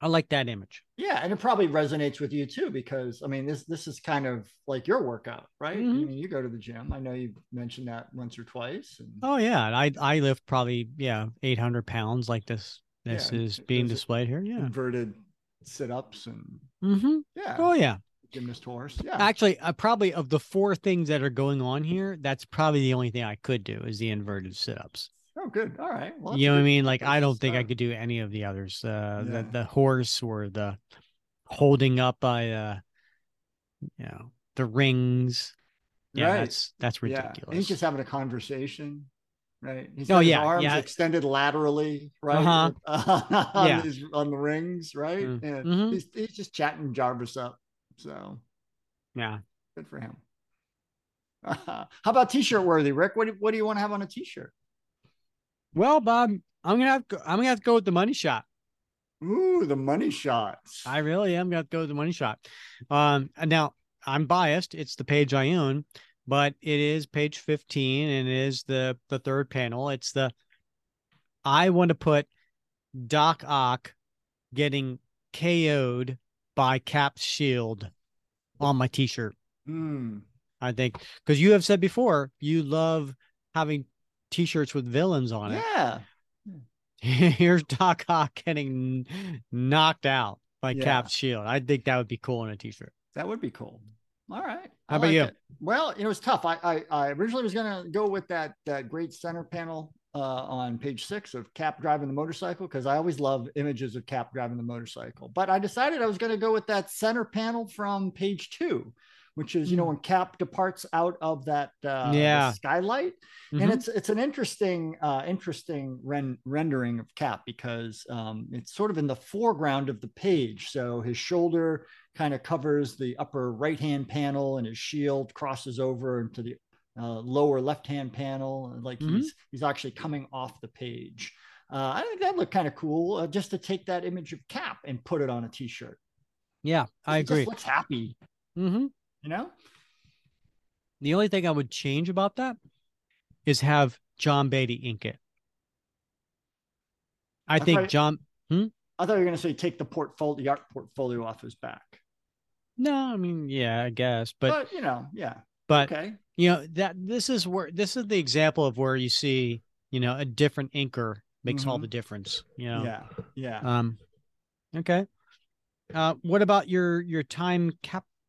I like that image. Yeah, and it probably resonates with you too because I mean this this is kind of like your workout, right? Mm-hmm. I mean, you go to the gym. I know you mentioned that once or twice. And... Oh yeah, I I lift probably yeah eight hundred pounds like this this yeah, is being displayed here. Yeah. Inverted sit ups and mm-hmm. yeah. Oh, yeah. Gymnast horse. Yeah. Actually, uh, probably of the four things that are going on here, that's probably the only thing I could do is the inverted sit ups. Oh, good. All right. Well, you know what I mean? Like, I don't think I could do any of the others. Uh, yeah. the, the horse or the holding up by, uh, you know, the rings. Yeah, right. that's that's ridiculous. Yeah. He's just having a conversation right? He's oh yeah, arms yeah. extended laterally, right? Uh-huh. on, yeah. His, on the rings, right? Mm. And mm-hmm. he's, he's just chatting Jarvis up. So yeah, good for him. Uh, how about t-shirt worthy, Rick? What do, what do you want to have on a t-shirt? Well, Bob, I'm gonna have I'm gonna have to go with the money shot. Ooh, the money shots. I really am gonna go with the money shot. Um, now I'm biased. It's the page I own, but it is page 15 and it is the the third panel it's the i want to put doc ock getting ko'd by cap's shield on my t-shirt mm. i think because you have said before you love having t-shirts with villains on it yeah here's doc ock getting knocked out by yeah. cap's shield i think that would be cool on a t-shirt that would be cool all right. How about you? It. Well, it was tough. I, I, I originally was going to go with that that great center panel uh, on page six of Cap driving the motorcycle because I always love images of Cap driving the motorcycle. But I decided I was going to go with that center panel from page two, which is you know hmm. when Cap departs out of that uh, yeah skylight, mm-hmm. and it's it's an interesting uh, interesting ren- rendering of Cap because um, it's sort of in the foreground of the page, so his shoulder kind of covers the upper right hand panel and his shield crosses over into the uh, lower left hand panel like mm-hmm. he's he's actually coming off the page uh, i think that looked kind of cool uh, just to take that image of cap and put it on a t-shirt yeah i agree looks happy mm-hmm. You know the only thing i would change about that is have john beatty ink it I, I think thought- John. I thought you were going to say take the portfolio, the art portfolio off his back. No, I mean, yeah, I guess, but But, you know, yeah. but okay. you know that this is where this is the example of where you see you know a different inker makes all Mhm. the difference. You know. Yeah. Yeah. Um. Okay. Uh, what about your your time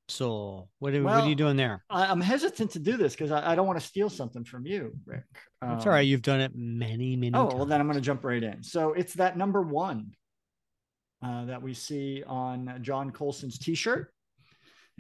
capsule? What are, what are you doing there? I, I'm hesitant to do this because I, I don't want to steal something from you, Rick. It's Um, all right. You've done it many, many. Oh, times. well, then I'm going to jump right in. So it's that number one uh, that we see on John Colson's t shirt.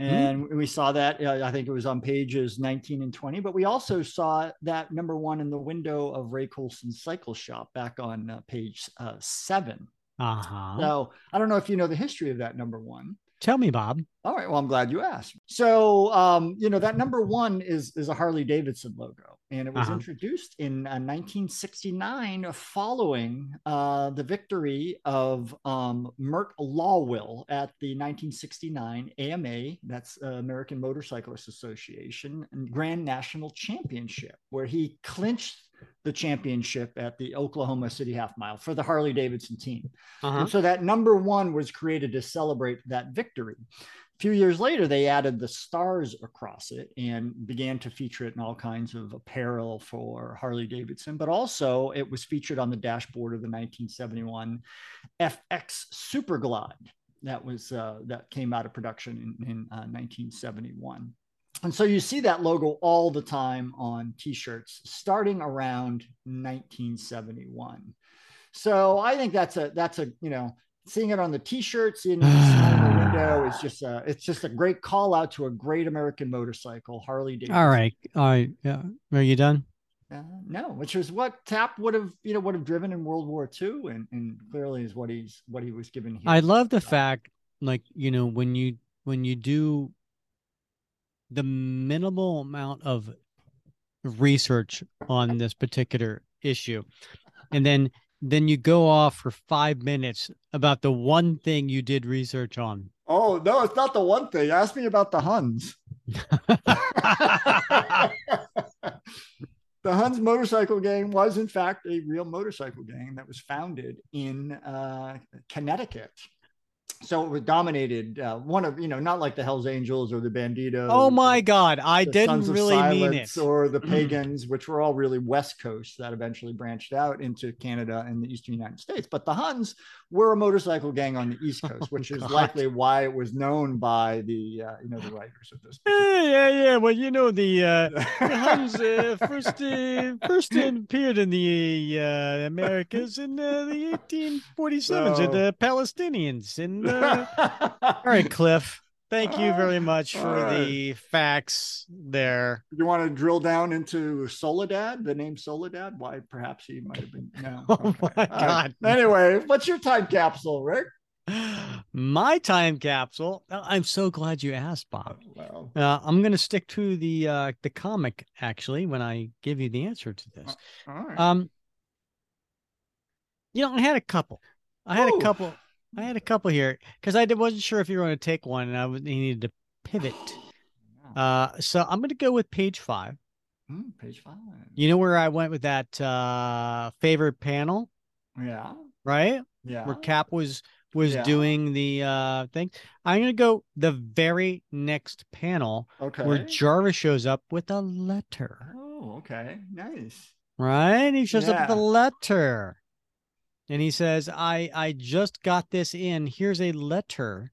And we saw that, uh, I think it was on pages 19 and 20, but we also saw that number one in the window of Ray Colson's cycle shop back on uh, page uh, seven. Uh huh. So I don't know if you know the history of that number one. Tell me, Bob. All right. Well, I'm glad you asked. So, um, you know, that number one is is a Harley Davidson logo, and it was Uh-huh. introduced in uh, 1969 following uh, the victory of um, Mert Lawwill at the 1969 AMA, that's uh, American Motorcyclists Association, Grand National Championship, where he clinched the championship at the Oklahoma City Half Mile for the Harley Davidson team. Uh huh. And so that number one was created to celebrate that victory. A few years later, they added the stars across it and began to feature it in all kinds of apparel for Harley Davidson, but also it was featured on the dashboard of the 1971 FX Super Glide that was uh, that came out of production in, in uh, 1971. And so you see that logo all the time on t-shirts starting around 1971. So I think that's a that's a you know seeing it on the t-shirt, seeing it on the window is just a it's just a great call out to a great American motorcycle, Harley Davidson. All right. All right. Yeah. Are you done? Uh, no, which was what Cap would have you know would have driven in World War II, and and clearly is what he's what he was given here. I love the fact, like you know, when you when you do the minimal amount of research on this particular issue, and then then you go off for five minutes about the one thing you did research on. Oh no, it's not the one thing. Ask me about the Huns. the Huns motorcycle gang was, in fact, a real motorcycle gang that was founded in uh, Connecticut. So it was dominated. Uh, one of you know, not like the Hell's Angels or the Bandidos. oh my God! I didn't Sons really mean it. Or the pagans, which were all really West Coast that eventually branched out into Canada and the Eastern United States. But the Huns were a motorcycle gang on the East Coast, which is Oh God. likely why it was known by the uh, you know the writers of this. Yeah, yeah, yeah. Well, you know the uh, the Huns uh, first uh, first appeared in the uh, Americas in uh, the 1847s So- the Palestinians. And uh, all right, Cliff, thank you very much for right. the facts there. you want to drill down into Soledad, the name Soledad? Why perhaps he might have been. No. Oh Okay. my All right. God. Anyway, what's your time capsule, Rick? My time capsule. uh, I'm so glad you asked, Bob. Well, Uh, I'm going to stick to the uh, the comic actually when I give you the answer to this. all right. Um, you know, I had a couple. I had Ooh. a couple. I had a couple here because I wasn't sure if you were going to take one, and I needed to pivot. Uh, so I'm going to go with page five. Hmm, page five. You know where I went with that uh favorite panel, Yeah. right? Yeah. Where Cap was was Yeah. doing the uh thing. I'm going to go the very next panel Okay. where Jarvis shows up with a letter. Oh, okay. Nice. right? He shows up with a letter. And he says, I I just got this in. Here's a letter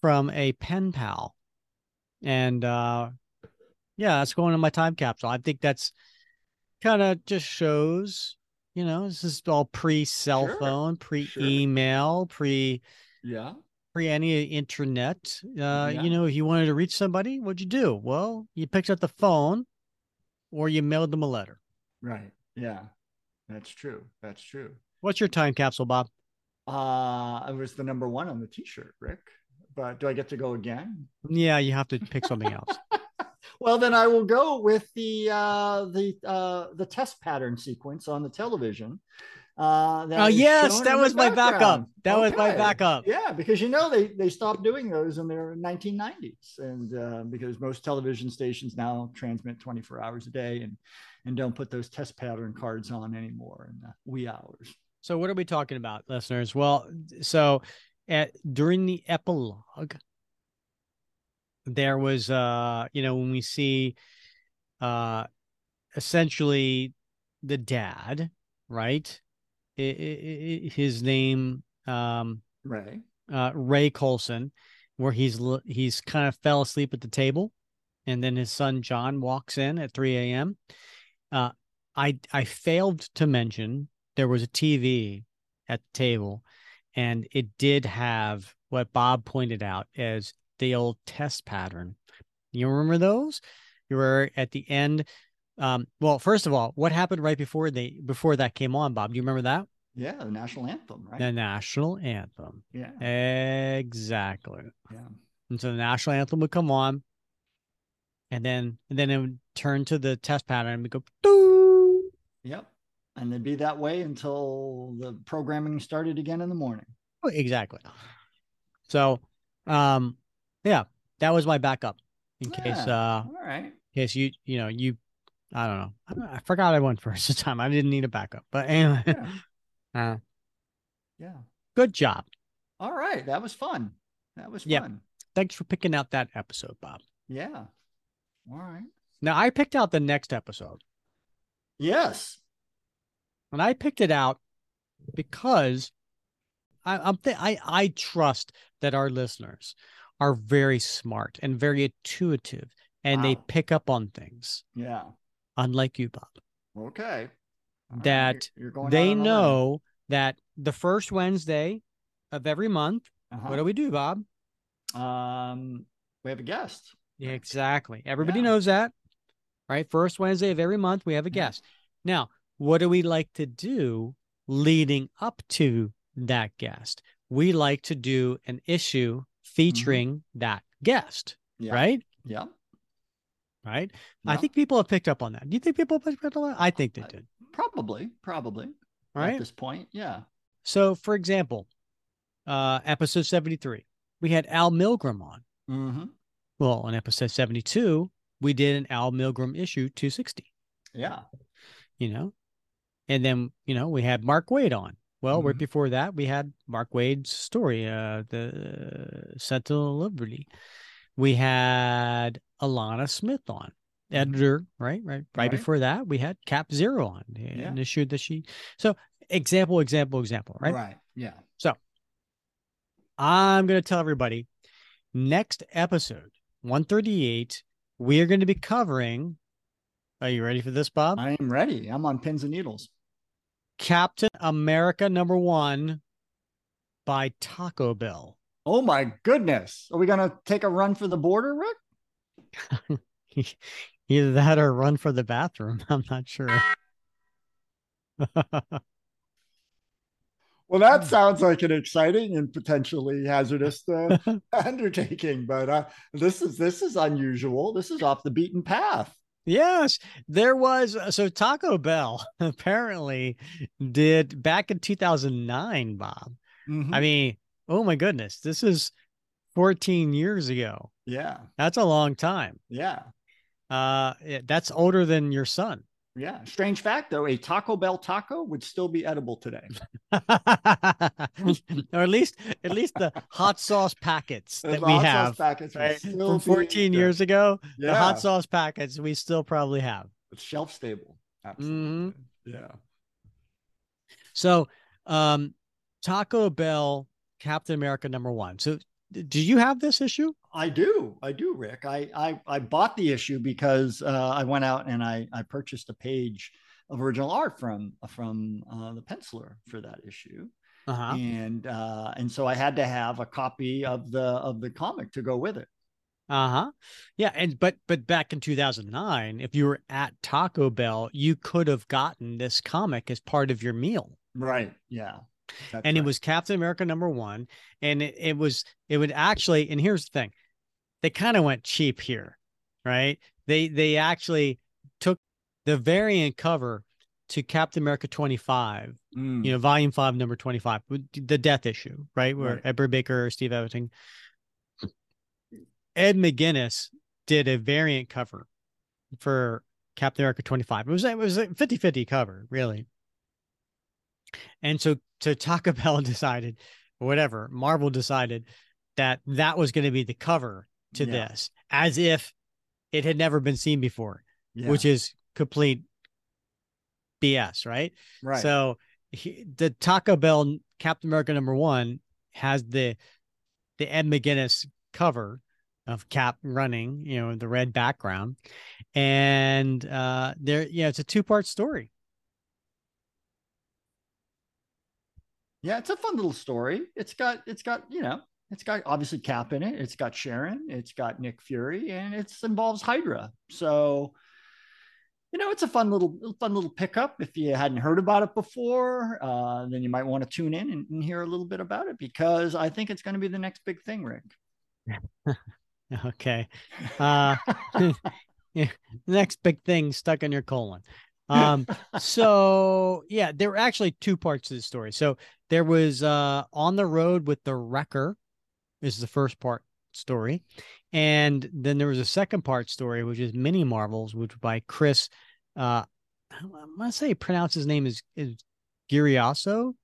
from a pen pal. And uh yeah, that's going in my time capsule. I think that's kind of just shows, you know, this is all pre cell Sure, phone, pre email, pre Yeah. pre any internet. Uh, Yeah. you know, if you wanted to reach somebody, what'd you do? Well, you picked up the phone or you mailed them a letter. Right. Yeah. That's true. That's true. What's your time capsule, Bob? Uh, it was the number one on the t-shirt, Rick. But do I get to go again? Yeah, you have to pick something else. Well, then I will go with the uh, the uh, the test pattern sequence on the television. Uh, that Oh, yes, that was my backup. That was my backup. Yeah, because you know they they stopped doing those in their 1990s, and uh, because most television stations now transmit 24 hours a day and and don't put those test pattern cards on anymore in the wee hours. So what are we talking about, listeners? Well, so at during the epilogue, there was uh, you know, when we see uh essentially the dad, right? I- I- I- his name um Ray. uh Ray Colson, where he's he's kind of fell asleep at the table, and then his son John walks in at 3 a.m. Uh I I failed to mention there was a TV at the table, and it did have what Bob pointed out as the old test pattern. You remember those? You were at the end. Um, well, first of all, what happened right before they before that came on, Bob? Do you remember that? Yeah, the national anthem, right? The national anthem. yeah. Exactly. Yeah. And so the national anthem would come on, and then and then it would turn to the test pattern and we go doo. Yep. And it'd be that way until the programming started again in the morning. Oh, Exactly. So, um, yeah, that was my backup in case uh All right. in case you you know you I don't know I, I forgot I went first this time I didn't need a backup but anyway Yeah. uh, yeah. good job All right. That was fun. That was fun. thanks for picking out that episode Bob Yeah. All right. now I picked out the next episode Yes. And I picked it out because I, I'm th- I I trust that our listeners are very smart and very intuitive and they pick up on things Yeah. unlike you Bob Okay. All right, That going they know that the first Wednesday of every month Uh-huh. what do we do Bob Um, we have a guest. Yeah, exactly. Everybody Yeah. knows that, right? First Wednesday of every month, we have a Yeah. guest. Now, what do we like to do leading up to that guest? We like to do an issue featuring that guest, Mm-hmm. Yeah. right? Yeah. Right. I think people have picked up on that. Do you think people picked up on that? I think they did. Probably. Probably. At Right. this point. Yeah. So, for example, uh, episode 73, we had Al Milgrom on. Mm-hmm. Well, on episode 72, we did an Al Milgrom issue 260. Yeah. you know and then you know we had Mark Waid on well right Mhm. before that we had Mark Waid's story uh the sentinel of liberty we had Alanna Smith on editor right right right, Right. before that we had cap zero on Yeah. an issue that she so example example example right Right. Yeah. So, I'm going to tell everybody next episode 138 we are going to be covering are you ready for this bob I am ready. I'm on pins and needles. Captain America number one by Taco Bell. Oh my goodness. Are we gonna take a run for the border, Rick? Either that or run for the bathroom. I'm not sure. Well, that sounds like an exciting and potentially hazardous uh, undertaking, but uh, this is this is unusual. This is off the beaten path. Yes, there was. So Taco Bell apparently did back in 2009, Bob. Mhm. I mean, oh my goodness, this is 14 years ago. yeah, That's a long time. yeah, Uh, yeah, that's older than your son. Yeah. Strange fact, though, a Taco Bell taco would still be edible today. or at least at least the hot sauce packets that The we hot sauce have packets right, still from 14 years ago the hot sauce packets we still probably have It's shelf stable. Mhm. Yeah. so um taco bell captain america number one so do you have this issue I do. I do, Rick. I I, I bought the issue because uh, I went out and I, I purchased a page of original art from from uh, the penciler for that issue. uh-huh and uh, and so I had to have a copy of the of the comic to go with it. uh-huh yeah and but but back in 2009 if you were at taco bell you could have gotten this comic as part of your meal Right. Yeah. That's and it was Captain America number one. And it, it was it would actually, and here's the thing, they kind of went cheap here, right? They they actually took the variant cover to Captain America 25, Mm, you know, volume five, number 25, the death issue, right? Where Right. Ed Brubaker, Steve Epting, Ed McGuinness did a variant cover for Captain America 25. It was it was a 50-50 cover, really. And so, so Taco Bell decided, whatever, Marvel decided that that was going to be the cover to Yeah. this, as if it had never been seen before, Yeah. which is complete BS, right? right. So he, the Taco Bell Captain America number one has the the Ed McGuinness cover of Cap running, you know, the red background, and uh there, yeah, it's a two part story. Yeah, it's a fun little story. It's got it's got, you know, it's got obviously Cap in it. It's got Sharon, it's got Nick Fury, and it involves Hydra. So, you know, it's a fun little fun little pickup. If you hadn't heard about it before, uh, then you might want to tune in and, and hear a little bit about it because I think it's going to be the next big thing, Rick. Okay. Uh yeah, next big thing stuck in your colon. Um so yeah, there were actually two parts to the story. So there was uh on the road with the wrecker This is the first part story. And then there was a second part story, which is Mini Marvels, which by Chris uh I'm gonna say pronounce his name is is Giriasso.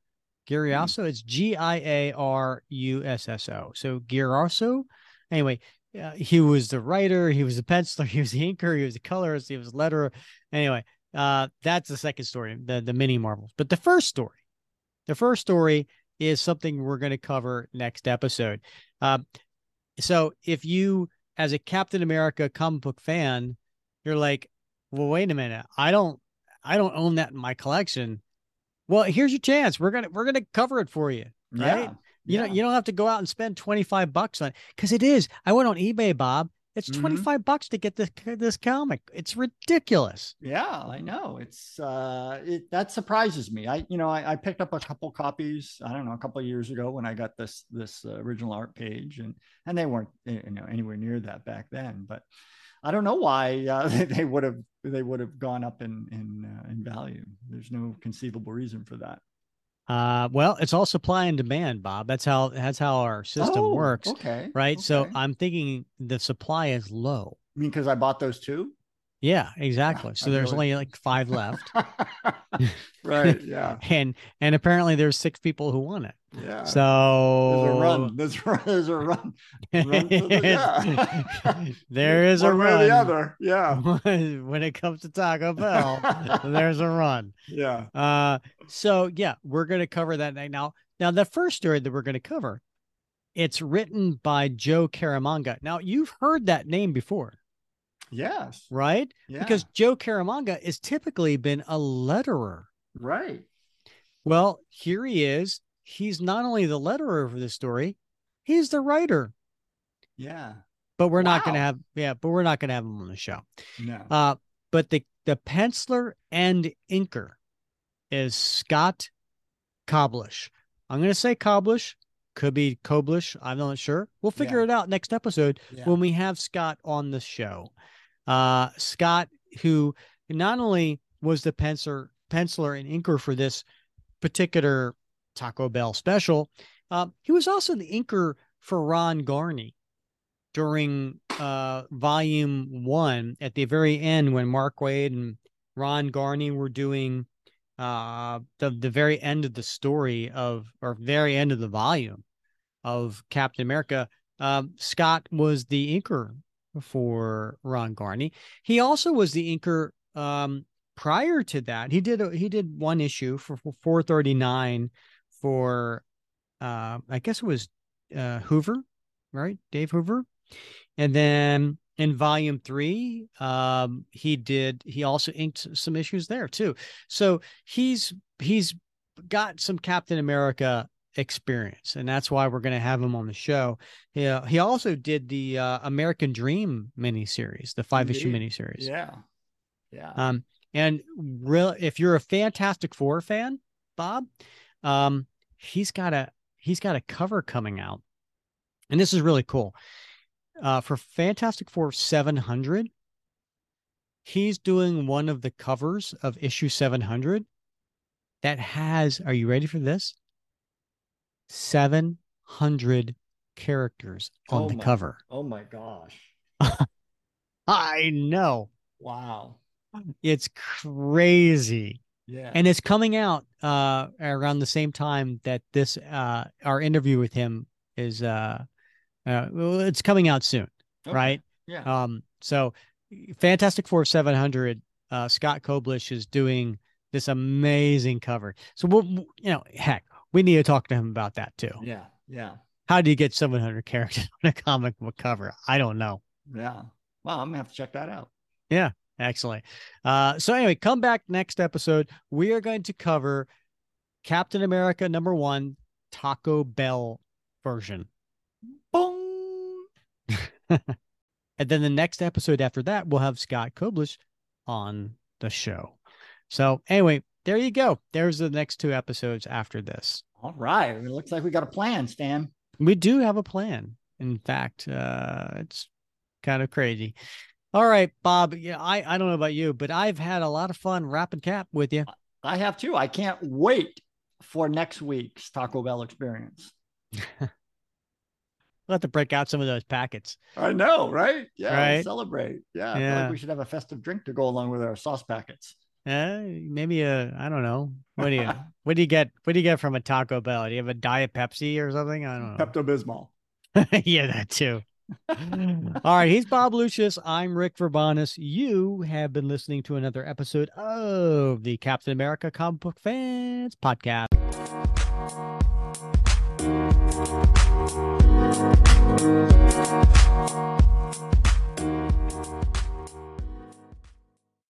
Giriasso. It's G I A R U S S O. So Girasso. Anyway, uh, he was the writer, he was the penciler, he was the inker, he was the colorist, he was the letterer. Anyway, uh, that's the second story, the the mini marvels. But the first story, the first story is something we're going to cover next episode. Uh, so if you, as a Captain America comic book fan, you're like, well, wait a minute, I don't, I don't own that in my collection. Well, here's your chance. We're gonna we're gonna cover it for you. Right? You know, you don't have to go out and spend 25 bucks on it because it is. I went on eBay, Bob. It's Mhm. 25 bucks to get this this comic. It's ridiculous. Yeah, I know. It's uh it that surprises me. I you know, I, I picked up a couple copies, I don't know, a couple of years ago when I got this this uh, original art page and and they weren't you know anywhere near that back then, but I don't know why uh, they, they would have they would have gone up in in uh, in value. There's no conceivable reason for that. Uh, well, it's all supply and demand, Bob. That's how that's how our system Oh, works, Okay. right? So. I'm thinking the supply is low. I mean, because I bought those two. Yeah, exactly. So I there's really- only like five left, right. Yeah. and and apparently there's six people who want it. Yeah. So there's a run. There's, a- there's a run. Run the- yeah. there is a One or run. the other. Yeah. when it comes to Taco Bell, there's a run. Yeah. Uh, so yeah, we're going to cover that night now. Now, the first story that we're going to cover, it's written by Joe Caramagna. Now, you've heard that name before, Yes. right? Yeah. Because Joe Caramagna has typically been a letterer. Right. Well, here he is. He's not only the letterer for this story, he's the writer. Yeah. But we're not going to have, yeah, but we're not going to have him on the show. No. Uh, but the the penciler and inker is Scott Koblish. I'm going to say Koblish, could be Koblish. I'm not sure. We'll figure Yeah. it out next episode Yeah. when we have Scott on the show. Uh, Scott, who not only was the penciler, penciler and inker for this particular Taco Bell special, uh, he was also the inker for Ron Garney during uh, volume one at the very end when Mark Waid and Ron Garney were doing uh, the the very end of the story of or very end of the volume of Captain America. Um, Scott was the inker for Ron Garney. He also was the inker um, prior to that. He did he did one issue for, for 439 for uh, I guess it was uh, Hoover, right? Dave Hoover. And then in volume three, um, he did he also inked some issues there too. So he's he's got some Captain America experience, and that's why we're going to have him on the show. Yeah, he also did the uh, American Dream miniseries, the five issue Indeed. miniseries. Yeah. Yeah. Um, and real if you're a Fantastic Four fan, Bob, um, he's got a he's got a cover coming out, and this is really cool. Uh, for Fantastic Four 700, he's doing one of the covers of issue 700 that has. Are you ready for this? 700 characters on Oh the my- cover. oh my gosh. I know Wow. It's crazy. Yeah. and it's coming out uh around the same time that this uh our interview with him is uh uh well, it's coming out soon Okay. right Yeah. um so fantastic four 700 uh scott koblish is doing this amazing cover so we'll you know heck we need to talk to him about that too yeah. Yeah. how do you get 700 characters on a comic book cover i don't know Yeah. Well, I'm gonna have to check that out. Excellent. Uh, so anyway, come back next episode. We are going to cover Captain America number one, Taco Bell version. Boom. And then the next episode after that, we'll have Scott Koblish on the show. So anyway, there you go. There's the next two episodes after this. All right. It looks like we got a plan, Stan. We do have a plan. In fact, uh, it's kind of crazy. All right, Bob. Yeah, I, I don't know about you, but I've had a lot of fun rapping cap with you. I have too. I can't wait for next week's Taco Bell experience. We'll have to break out some of those packets. I know, right? Yeah, Right. celebrate. Yeah, I feel Yeah. like we should have a festive drink to go along with our sauce packets. Uh, maybe a I don't know. What do you what do you get? What do you get from a Taco Bell? Do you have a Diet Pepsi or something? I don't know. Pepto Bismol. yeah, that too. All right, he's Bob Lucius. I'm Rick Verbanis. You have been listening to another episode of the Captain America Comic Book Fans Podcast.